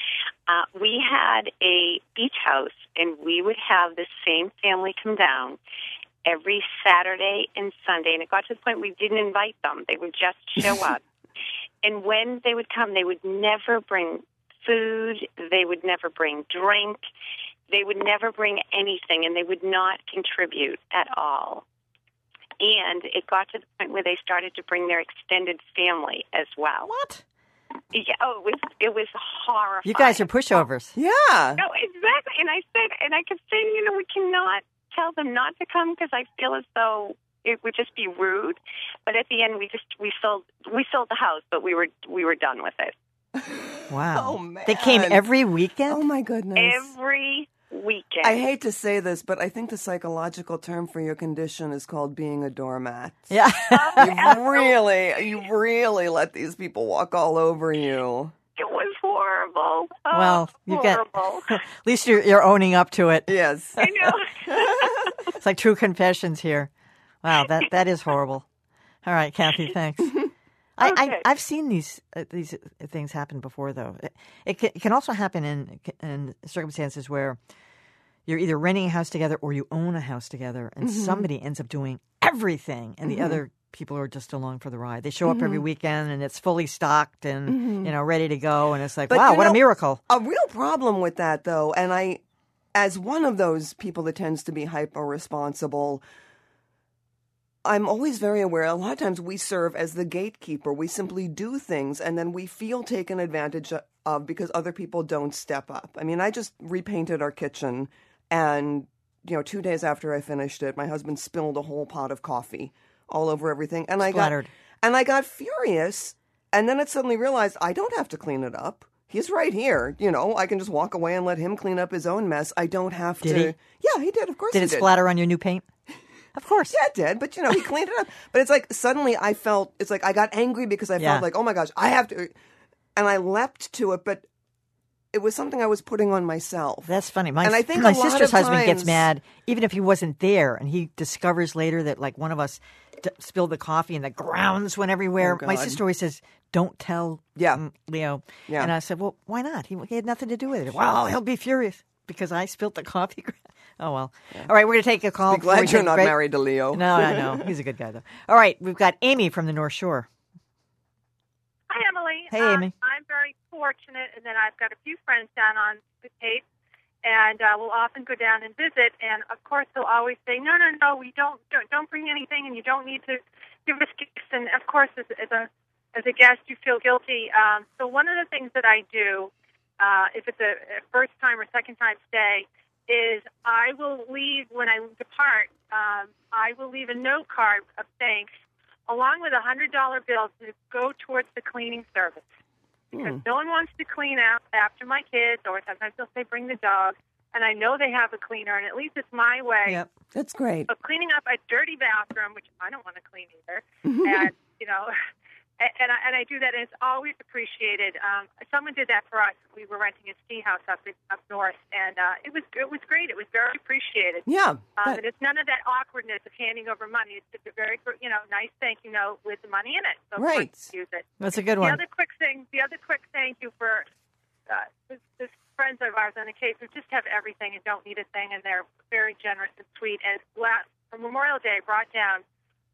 S12: Uh, we had a beach house, and we would have the same family come down every Saturday and Sunday. And it got to the point we didn't invite them; they would just show up. and when they would come, they would never bring food. They would never bring drink. They would never bring anything, and they would not contribute at all. And it got to the point where they started to bring their extended family as well.
S1: What?
S12: Yeah, oh, it was it was horrifying.
S1: You guys are pushovers.
S7: Yeah.
S12: No, exactly. And I said, and I kept saying, you know, we cannot tell them not to come because I feel as though it would just be rude. But at the end, we just we sold we sold the house, but we were we were done with it.
S1: Wow.
S7: Oh, man.
S1: They came every weekend?
S7: Oh, my goodness.
S12: Every weekend.
S7: I hate to say this, but I think the psychological term for your condition is called being a doormat.
S1: Yeah.
S7: You really, you really let these people walk all over you.
S12: It was horrible. Oh,
S1: well, you get. At least you're, you're owning up to it.
S7: Yes.
S12: I know.
S1: It's like true confessions here. Wow, that that is horrible. All right, Kathy, thanks. I, I I've seen these uh, these things happen before, though. It, it, can, it can also happen in in circumstances where you're either renting a house together or you own a house together, and
S7: Mm-hmm.
S1: somebody ends up doing everything, and the other people are just along for the ride. They show up
S7: Mm-hmm.
S1: every weekend, and it's fully stocked and you know ready to go, and it's like,
S7: But
S1: wow, what a miracle!
S7: A real problem with that, though, and I, as one of those people that tends to be hyper responsible, I'm always very aware. A lot of times we serve as the gatekeeper. We simply do things and then we feel taken advantage of because other people don't step up. I mean, I just repainted our kitchen and, you know, two days after I finished it, my husband spilled a whole pot of coffee all over everything. And I got, and I got furious. And then it suddenly realized I don't have to clean it up. He's right here. You know, I can just walk away and let him clean up his own mess. I don't have
S1: Did
S7: to.
S1: he?
S7: Yeah, he did. Of course
S1: Did it
S7: did.
S1: splatter on your new paint? Of course.
S7: Yeah, it did. But you know, he cleaned it up. But it's like suddenly I felt it's like I got angry because I
S1: Yeah.
S7: felt like, oh my gosh, I have to, and I leapt to it. But it was something I was putting on myself.
S1: That's funny. My,
S7: And I think
S1: my sister's husband gets mad even if he wasn't there, and he discovers later that like one of us d- spilled the coffee and the grounds went everywhere.
S7: Oh,
S1: my sister always says, "Don't tell
S7: Yeah.
S1: um, Leo."
S7: Yeah.
S1: And I said, "Well, why not? He, he had nothing to do with it." Well, he'll be furious because I spilt the coffee. oh well. All right, we're gonna take a call.
S7: Be
S1: we
S7: glad you're not
S1: break.
S7: married to Leo.
S1: No, I know he's a good guy though. All right, we've got Amy from the North Shore.
S13: Hi, Emily.
S1: Hey,
S13: Uh,
S1: Amy.
S13: I'm very fortunate in that I've got a few friends down on the Cape, and uh, we'll often go down and visit. And of course, they'll always say, "No, no, no, we don't don't, don't bring anything, and you don't need to give us gifts." And of course, as, as a as a guest, you feel guilty. Um, so one of the things that I do, uh, if it's a, a first time or second time stay, is I will leave when I depart. Um, I will leave a note card of thanks along with a hundred dollar bill to go towards the cleaning service because no one wants to clean out after my kids, or sometimes they'll say bring the dog, and I know they have a cleaner, and at least it's my way
S1: Yep.
S7: That's great.
S13: of cleaning up a dirty bathroom, which I don't want to clean either, and you know. And I, and I do that, and it's always appreciated. Um, someone did that for us. We were renting a ski house up in, up north, and uh, it was it was great. It was very appreciated.
S7: Yeah.
S13: Um, and it's none of that awkwardness of handing over money. It's just a very, you know, nice thank you note with the money in it. So
S7: Right.
S13: use it.
S1: That's a good one.
S13: The other quick thing, the other quick thank you for uh, this, this friends of ours on the Cape who just have everything and don't need a thing, and they're very generous and sweet. And last for Memorial Day, brought down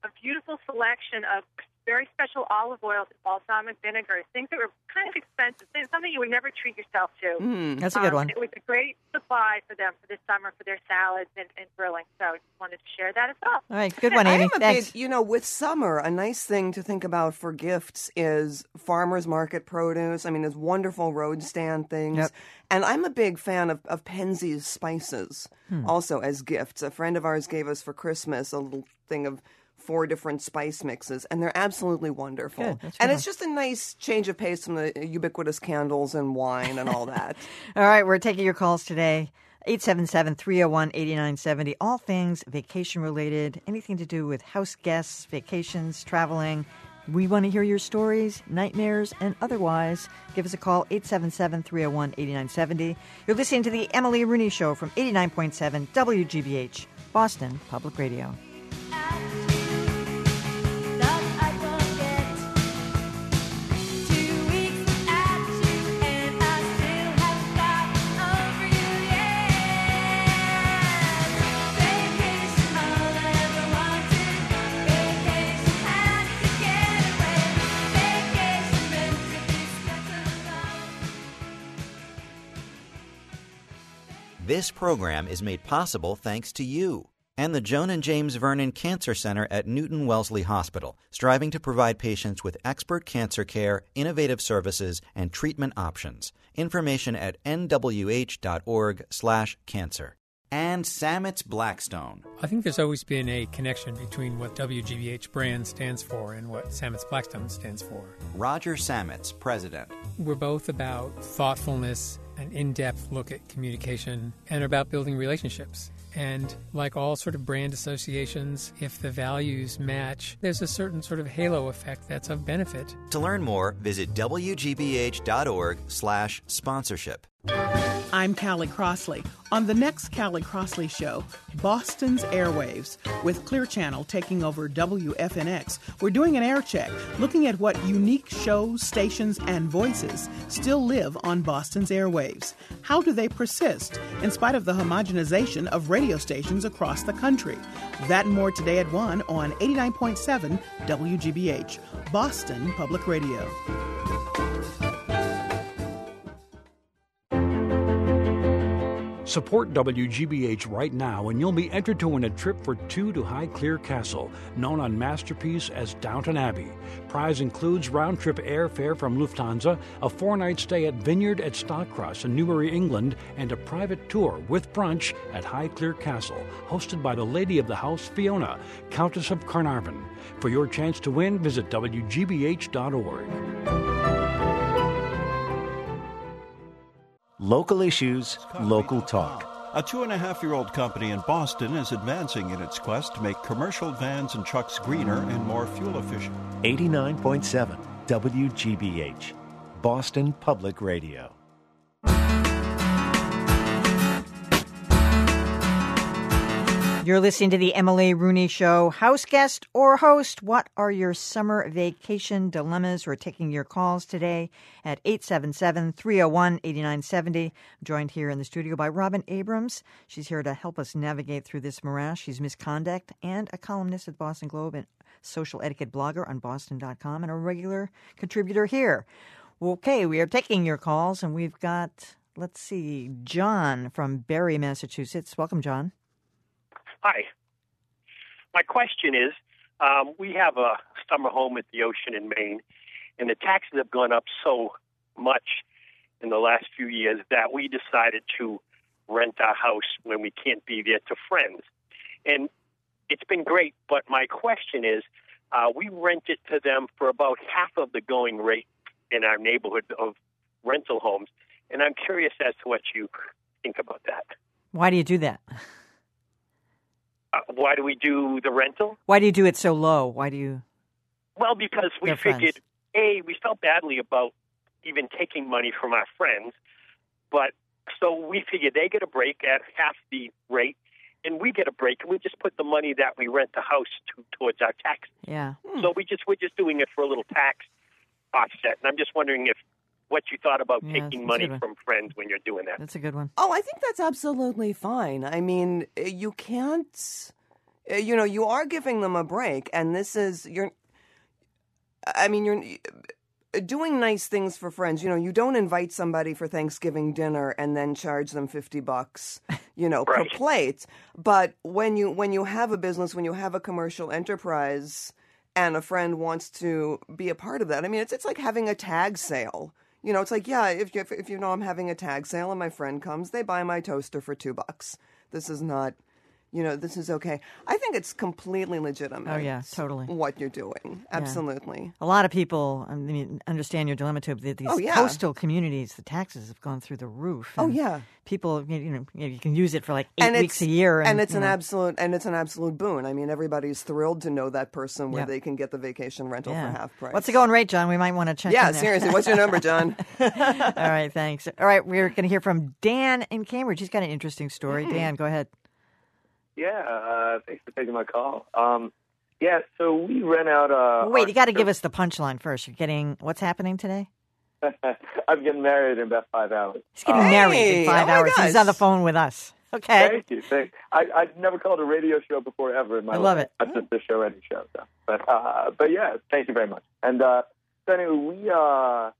S13: a beautiful selection of very special olive oils balsamic vinegars, things that were kind of expensive, something you would never treat yourself to.
S7: Mm.
S1: That's a good
S13: Um,
S1: one.
S13: It was a great supply for them for this summer for their salads and, and grilling. So I just wanted to share that as well.
S1: All right, good one,
S7: I
S1: Amy.
S7: am a
S1: Thanks.
S7: big, you know, with summer, a nice thing to think about for gifts is farmers market produce. I mean, there's wonderful road stand things.
S1: Yep.
S7: And I'm a big fan of, of Penzeys spices
S1: Hmm.
S7: also as gifts. A friend of ours gave us for Christmas a little thing of four different spice mixes, and they're absolutely wonderful.
S1: Good,
S7: and it's just a nice change of pace from the ubiquitous candles and wine and all that.
S1: All right, we're taking your calls today. 877 301 8970. All things vacation related, anything to do with house guests, vacations, traveling. We want to hear your stories, nightmares, and otherwise. Give us a call, 877 301 8970. You're listening to The Emily Rooney Show from 89.7 WGBH, Boston Public Radio.
S3: This program is made possible thanks to you and the Joan and James Vernon Cancer Center at Newton Wellesley Hospital, striving to provide patients with expert cancer care, innovative services, and treatment options. Information at nwh.org/cancer. And Sametz Blackstone.
S14: I think there's always been a connection between what WGBH brand stands for and what Sametz Blackstone stands for.
S3: Roger Sametz president.
S14: We're both about thoughtfulness an in depth look at communication and about building relationships. And like all sort of brand associations, if the values match, there's a certain sort of halo effect that's of benefit.
S3: To learn more, visit wgbh.org/sponsorship.
S6: I'm Callie Crossley. On the next Callie Crossley Show, Boston's Airwaves, with Clear Channel taking over WFNX, we're doing an air check, looking at what unique shows, stations, and voices still live on Boston's airwaves. How do they persist in spite of the homogenization of radio stations across the country? That and more today at 1 on 89.7 WGBH, Boston Public Radio.
S15: Support WGBH right now, and you'll be entered to win a trip for two to Highclere Castle, known on Masterpiece as Downton Abbey. Prize includes round trip airfare from Lufthansa, a four night stay at Vineyard at Stockcross in Newbury, England, and a private tour with brunch at Highclere Castle, hosted by the Lady of the House, Fiona, Countess of Carnarvon. For your chance to win, visit WGBH.org.
S16: Local issues, local talk.
S17: A two and a half year old company in Boston is advancing in its quest to make commercial vans and trucks greener and more fuel efficient.
S16: 89.7 WGBH, Boston Public Radio.
S1: You're listening to the Emily Rooney Show. House guest or host, what are your summer vacation dilemmas? We're taking your calls today at 877 301 8970. I'm joined here in the studio by Robin Abrahams. She's here to help us navigate through this morass. She's Miss Conduct and a columnist at the Boston Globe and social etiquette blogger on boston.com and a regular contributor here. Okay, we are taking your calls and we've got, let's see, John from Barre, Massachusetts. Welcome, John.
S18: Hi. My question is um, we have a summer home at the ocean in Maine, and the taxes have gone up so much in the last few years that we decided to rent our house when we can't be there to friends. And it's been great, but my question is uh, we rent it to them for about half of the going rate in our neighborhood of rental homes. And I'm curious as to what you think about that.
S1: Why do you do that?
S18: Uh, why do we do the rental?
S1: Why do you do it so low? Why do you?
S18: Well, because we
S1: They're
S18: figured,
S1: friends.
S18: a we felt badly about even taking money from our friends, but so we figured they get a break at half the rate, and we get a break, and we just put the money that we rent the house to towards our tax.
S1: Yeah.
S18: So we just we're just doing it for a little tax offset, and I'm just wondering if what you thought about
S1: Yeah,
S18: taking money from friends when you're doing that.
S1: That's a good one.
S7: Oh, I think that's absolutely fine. I mean, uh, you can't, uh, you know, you are giving them a break, and this is you're. I mean, you're uh, doing nice things for friends. You know, you don't invite somebody for Thanksgiving dinner and then charge them fifty bucks, you know, per plate. But when you when you have a business, when you have a commercial enterprise, and a friend wants to be a part of that, I mean, it's it's like having a tag sale. You know, it's like, yeah, if you, if you know I'm having a tag sale and my friend comes, they buy my toaster for two bucks. This is not, you know, this is okay. I think it's completely legitimate.
S1: Oh, yeah, totally.
S7: What you're doing. Absolutely.
S1: A lot of people, I mean, understand your dilemma too. These
S7: Oh, yeah.
S1: coastal communities, the taxes have gone through the roof.
S7: Oh, yeah.
S1: People, you know, you, can use it for like eight
S7: and
S1: weeks a year, and,
S7: it's an
S1: know,
S7: absolute and it's an absolute boon. I mean, everybody's thrilled to know that person where
S1: Yeah.
S7: they can get the vacation rental
S1: Yeah.
S7: for half price.
S1: What's the going rate, John? We might want to check.
S7: Yeah, seriously. What's your number, John?
S1: All right, thanks. All right, we're going to hear from Dan in Cambridge. He's got an interesting story.
S7: Hmm.
S1: Dan, go ahead.
S19: Yeah, uh, thanks for taking my call. Um, yeah, so we rent out. Uh,
S1: Wait, you got to give us the punchline first. You're getting what's happening today?
S19: I'm getting married in about five hours.
S1: He's getting married in five hours. He's on the phone with us. Okay.
S19: Thank you. Thank, I, I've never called a radio show before ever in my
S1: I
S19: life.
S1: love it.
S19: Not just a show, any show. So. But uh, but yeah, thank you very much. And uh, so anyway, we uh,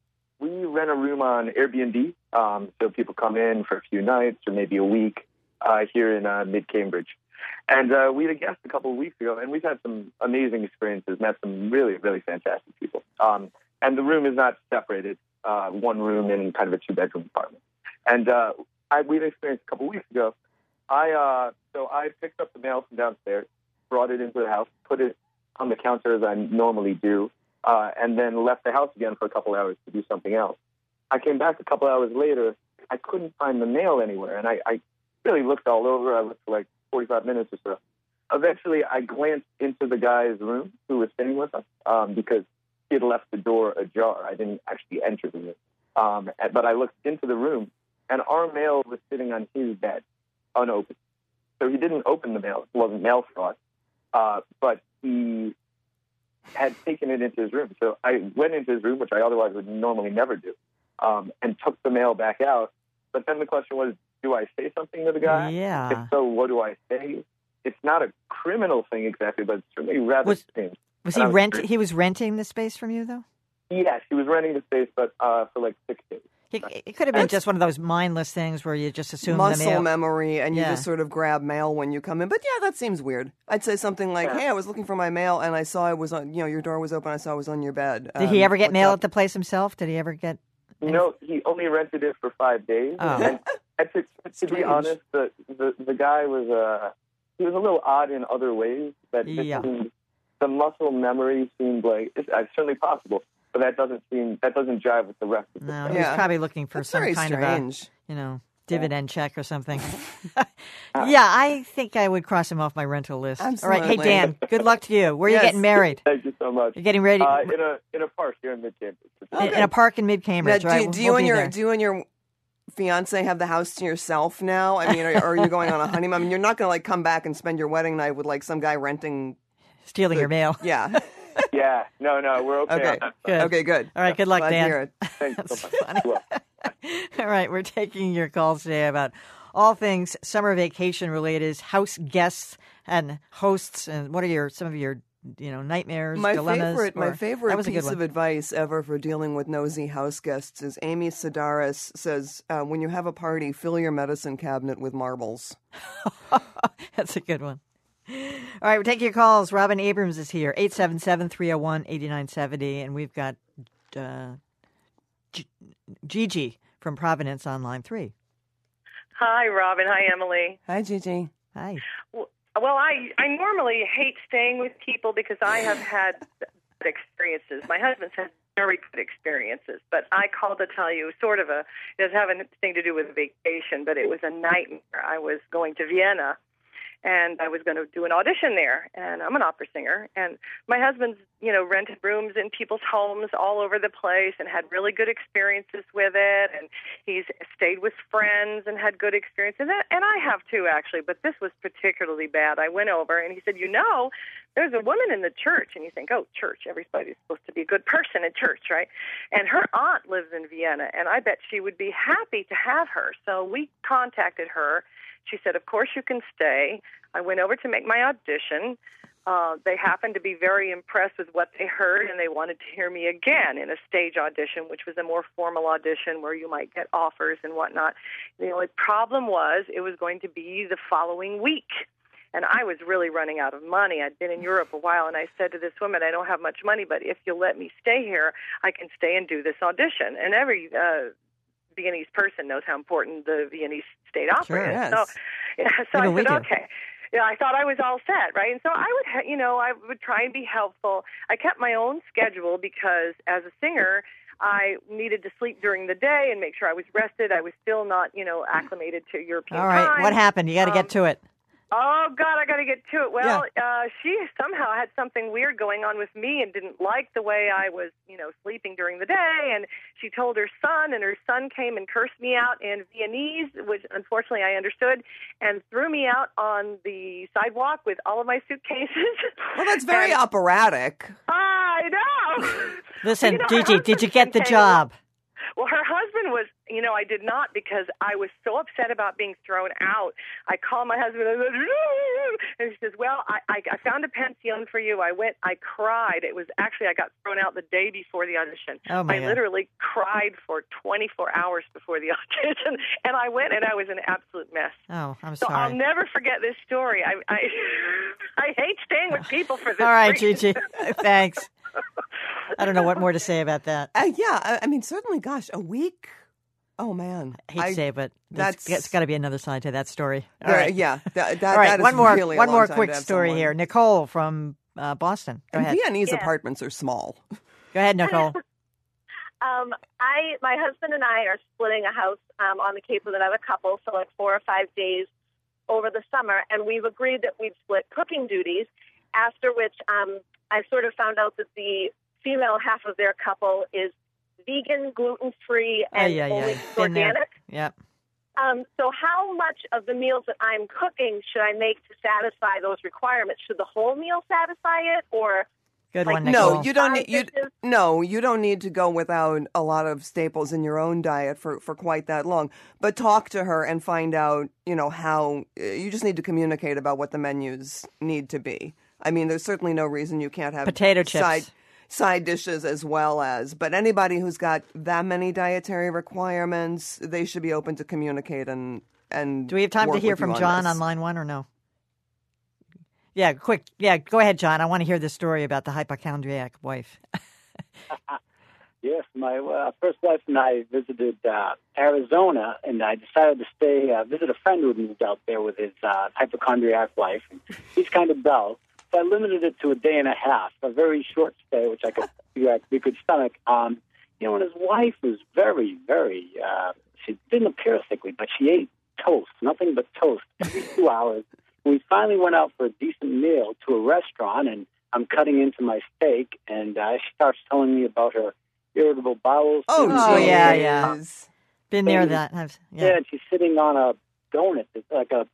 S19: we rent a room on Airbnb, um, so people come in for a few nights or maybe a week uh, here in uh, mid Cambridge. And uh, we had a guest a couple of weeks ago, and we've had some amazing experiences. Met some really really fantastic people. Um, and the room is not separated, uh, one room in kind of a two bedroom apartment. And uh, I, we had an experience a couple of weeks ago. I uh, so I picked up the mail from downstairs, brought it into the house, put it on the counter as I normally do, uh, and then left the house again for a couple hours to do something else. I came back a couple hours later. I couldn't find the mail anywhere, and I, I really looked all over. I looked like 45 minutes or so. Eventually, I glanced into the guy's room who was staying with us um, because he had left the door ajar. I didn't actually enter the room, um, but I looked into the room, and our mail was sitting on his bed, unopened. So he didn't open the mail. It wasn't mail fraud, uh, but he had taken it into his room. So I went into his room, which I otherwise would normally never do, um, and took the mail back out. But then the question was, do I say something to the guy?
S1: Yeah.
S19: If so, what do I say? It's not a criminal thing exactly, but it's certainly rather
S1: Was-
S19: strange.
S1: Was
S19: And
S1: he
S19: I
S1: rent?
S19: curious-
S1: He was renting the space from you, though.
S19: Yes, he was renting the space, but uh, for like six days.
S1: He, it could have been just one of those mindless things where you just assume the
S7: Muscle
S1: mail.
S7: memory, and you just sort of grab mail when you come in. But yeah, that seems weird. I'd say something like, "Hey, I was looking for my mail, and I saw it was on. You know, your door was open. I saw it was on your bed."
S1: Did he
S7: Um,
S1: ever get mail
S7: up?"
S1: at the place himself? Did he ever get?
S19: No, he only rented it for five days.
S1: Oh.
S19: And, and to, to be honest, the, the the guy was uh he was a little odd in other ways. That just
S1: Yeah.
S19: seemed, the muscle memory seemed like it's, it's certainly possible, but that doesn't seem that doesn't jive with the rest of the
S1: No,
S19: stuff.
S1: he was probably looking for
S7: That's
S1: some kind
S7: strange.
S1: of a, you know, dividend check or something. yeah, I think I would cross him off my rental list. All right, hey Dan, good luck to you. Where are
S7: Yes.
S1: you getting married?
S19: Thank you so much.
S1: You're getting ready
S19: uh, in a in a park here in mid Cambridge.
S1: in, in a park in Mid Cambridge.
S7: do,
S1: right?
S7: do
S1: We'll-
S7: you
S1: we'll
S7: and your
S1: there.
S7: do you and your fiance have the house to yourself now? I mean, are, are you going on a honeymoon? I mean, you're not going to like come back and spend your wedding night with like some guy renting,
S1: stealing your mail?
S7: Yeah.
S19: yeah, no, no, we're okay.
S7: Okay.
S19: on that.
S1: Good.
S7: Okay. Good.
S1: All right, good luck,
S7: Glad to
S1: Dan.
S7: hear it.
S19: Thanks so much. Well,
S1: All right, we're taking your calls today about all things summer vacation related, house guests and hosts, and what are your some of your you know nightmares,
S7: My
S1: dilemmas?
S7: favorite, my favorite
S1: was
S7: piece of advice ever for dealing with nosy house guests is Amy Sedaris says, uh, "When you have a party, fill your medicine cabinet with marbles."
S1: That's a good one. All right, we're taking your calls. Robin Abrahams is here, 877-301-8970, and we've got uh, G- Gigi from Providence on line three.
S20: Hi, Robin. Hi, Emily.
S7: Hi, Gigi.
S1: Hi.
S20: Well, I I normally hate staying with people because I have had experiences. My husband's had very good experiences, but I called to tell you sort of a it doesn't have anything to do with vacation, but it was a nightmare. I was going to Vienna and I was going to do an audition there. And I'm an opera singer, and my husband's you know rented rooms in people's homes all over the place and had really good experiences with it. And he's stayed with friends and had good experiences, and, I have too actually. But this was particularly bad. I went over, and he said, you know. There's a woman in the church, and you think, oh, church, everybody's supposed to be a good person in church, right? And her aunt lives in Vienna, and I bet she would be happy to have her. So we contacted her, she said, Of course you can stay. I went over to make my audition. Uh, they happened to be very impressed with what they heard, and they wanted to hear me again in a stage audition, which was a more formal audition where you might get offers and whatnot. The only problem was it was going to be the following week. And I was really running out of money. I'd been in Europe a while, and I said to this woman, I don't have much money, but if you'll let me stay here, I can stay and do this audition. And every uh, Viennese person knows how important the Viennese state opera
S1: Sure,
S20: is.
S1: yes.
S20: So, yeah, so
S1: Even
S20: I said, okay. yeah, I thought I was all set, right? And so I would, ha- you know, I would try and be helpful. I kept my own schedule because as a singer, I needed to sleep during the day and make sure I was rested. I was still not, you know, acclimated to European
S1: All right,
S20: time.
S1: what happened? You got to
S20: Um,
S1: get to it.
S20: Oh God, I got to get to it. Well, uh, she somehow had something weird going on with me and didn't like the way I was, you know, sleeping during the day. And she told her son, and her son came and cursed me out in Viennese, which unfortunately I understood, and threw me out on the sidewalk with all of my suitcases.
S7: Well, that's very
S20: And-
S7: operatic.
S20: I know.
S1: Listen,
S20: You know,
S1: Gigi, did you get the job?
S20: Well, her husband was, you know, I did not because I was so upset about being thrown out. I called my husband and, I said, and he says, "Well, I, I, I found a pension for you." I went, I cried. It was actually I got thrown out the day before the audition.
S1: Oh, my
S20: I
S1: God.
S20: literally cried for 24 hours before the audition, and I went and I was an absolute mess.
S1: Oh, I'm sorry.
S20: So I'll never forget this story. I I, I hate staying with people for this.
S1: All right,
S20: reason.
S1: Gigi. Thanks. I don't know what more to say about that.
S7: Uh, yeah, I, I mean, certainly, gosh, a week. Oh man,
S1: I hate to say it, but that's
S7: that's-
S1: it's got to be another side to that story. All
S7: There-
S1: right.
S7: yeah, that- that-
S1: All right,
S7: that is
S1: one more,
S7: really
S1: one more quick story
S7: someone.
S1: here. Nicole from uh, Boston. Go
S7: and
S1: ahead.
S7: Viennese
S21: Yeah.
S7: apartments are small.
S1: Go ahead, Nicole.
S21: Um, I my husband and I are splitting a house um, on the Cape with another couple for like four or five days over the summer, and we've agreed that we'd split cooking duties. After which, um, I sort of found out that the female half of their couple is vegan, gluten free, and
S1: Ay, ay,
S21: only
S1: ay. Been there.
S21: organic.
S1: Yep.
S21: Um, so, how much of the meals that I'm cooking should I make to satisfy those requirements? Should the whole meal satisfy it, or
S1: Good
S21: like,
S1: one, Nicole.
S7: No, you don't need you. No, you don't need to go without a lot of staples in your own diet for for quite that long. But talk to her and find out, you know, how. uh, You just need to communicate about what the menus need to be. I mean, there's certainly no reason you can't have
S1: Potato chips.
S7: side side dishes as well as. But anybody who's got that many dietary requirements, they should be open to communicate and and.
S1: Do we have time to hear from
S7: on
S1: John
S7: this.
S1: on line one or no? Yeah, quick. Yeah, go ahead, John. I want to hear the story about the hypochondriac wife.
S22: Yes, my uh, first wife and I visited uh, Arizona, and I decided to stay uh, visit a friend who had moved out there with his uh, hypochondriac wife. He's kind of dull, so I limited it to a day and a half, a very short stay, which I could figure out we could stomach. Um, you know, and his wife was very, very. Uh, she didn't appear sickly, but she ate toast, nothing but toast, every two hours. We finally went out for a decent meal to a restaurant, and I'm cutting into my steak, and uh, she starts telling me about her irritable bowels.
S1: Oh,
S22: syndrome.
S1: Oh, yeah, yeah. Been there, that. I've,
S22: Yeah.
S1: yeah.
S22: and she's sitting on a donut, it's like a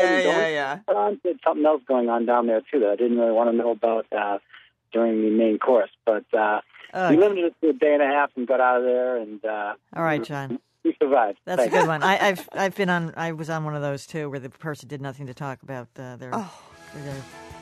S22: foam
S7: Yeah,
S22: donut.
S7: yeah, yeah.
S22: But um, there's something else going on down there too that I didn't really want to know about uh, during the main course. But uh,
S1: Ugh.
S22: we limited it to a day and a half and got out of there, and uh,
S1: All right, John.
S22: we survived.
S1: That's a good one. I, I've I've been on. I was on one of those too, where the person did nothing to talk about uh, their their
S7: Oh,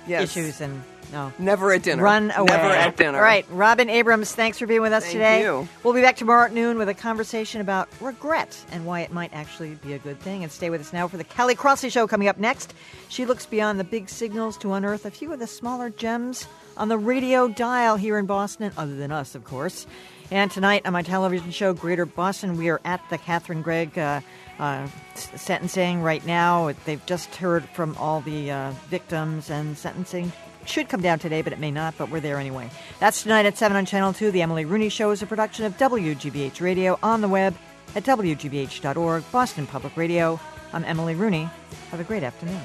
S7: yes.
S1: issues and no.
S7: Never at dinner.
S1: Run away.
S7: Never at dinner.
S1: All right, Robin Abrahams, thanks for being with us
S7: Thank
S1: today.
S7: you.
S1: We'll be back tomorrow at noon with a conversation about regret and why it might actually be a good thing. And stay with us now for the Callie Crossley Show coming up next. She looks beyond the big signals to unearth a few of the smaller gems on the radio dial here in Boston, other than us, of course. And tonight on my television show, Greater Boston, we are at the Catherine Greig uh, uh, sentencing right now. They've just heard from all the uh, victims, and sentencing should come down today, but it may not, but we're there anyway. That's tonight at 7 on Channel 2. The Emily Rooney Show is a production of WGBH Radio on the web at WGBH.org, Boston Public Radio. I'm Emily Rooney. Have a great afternoon.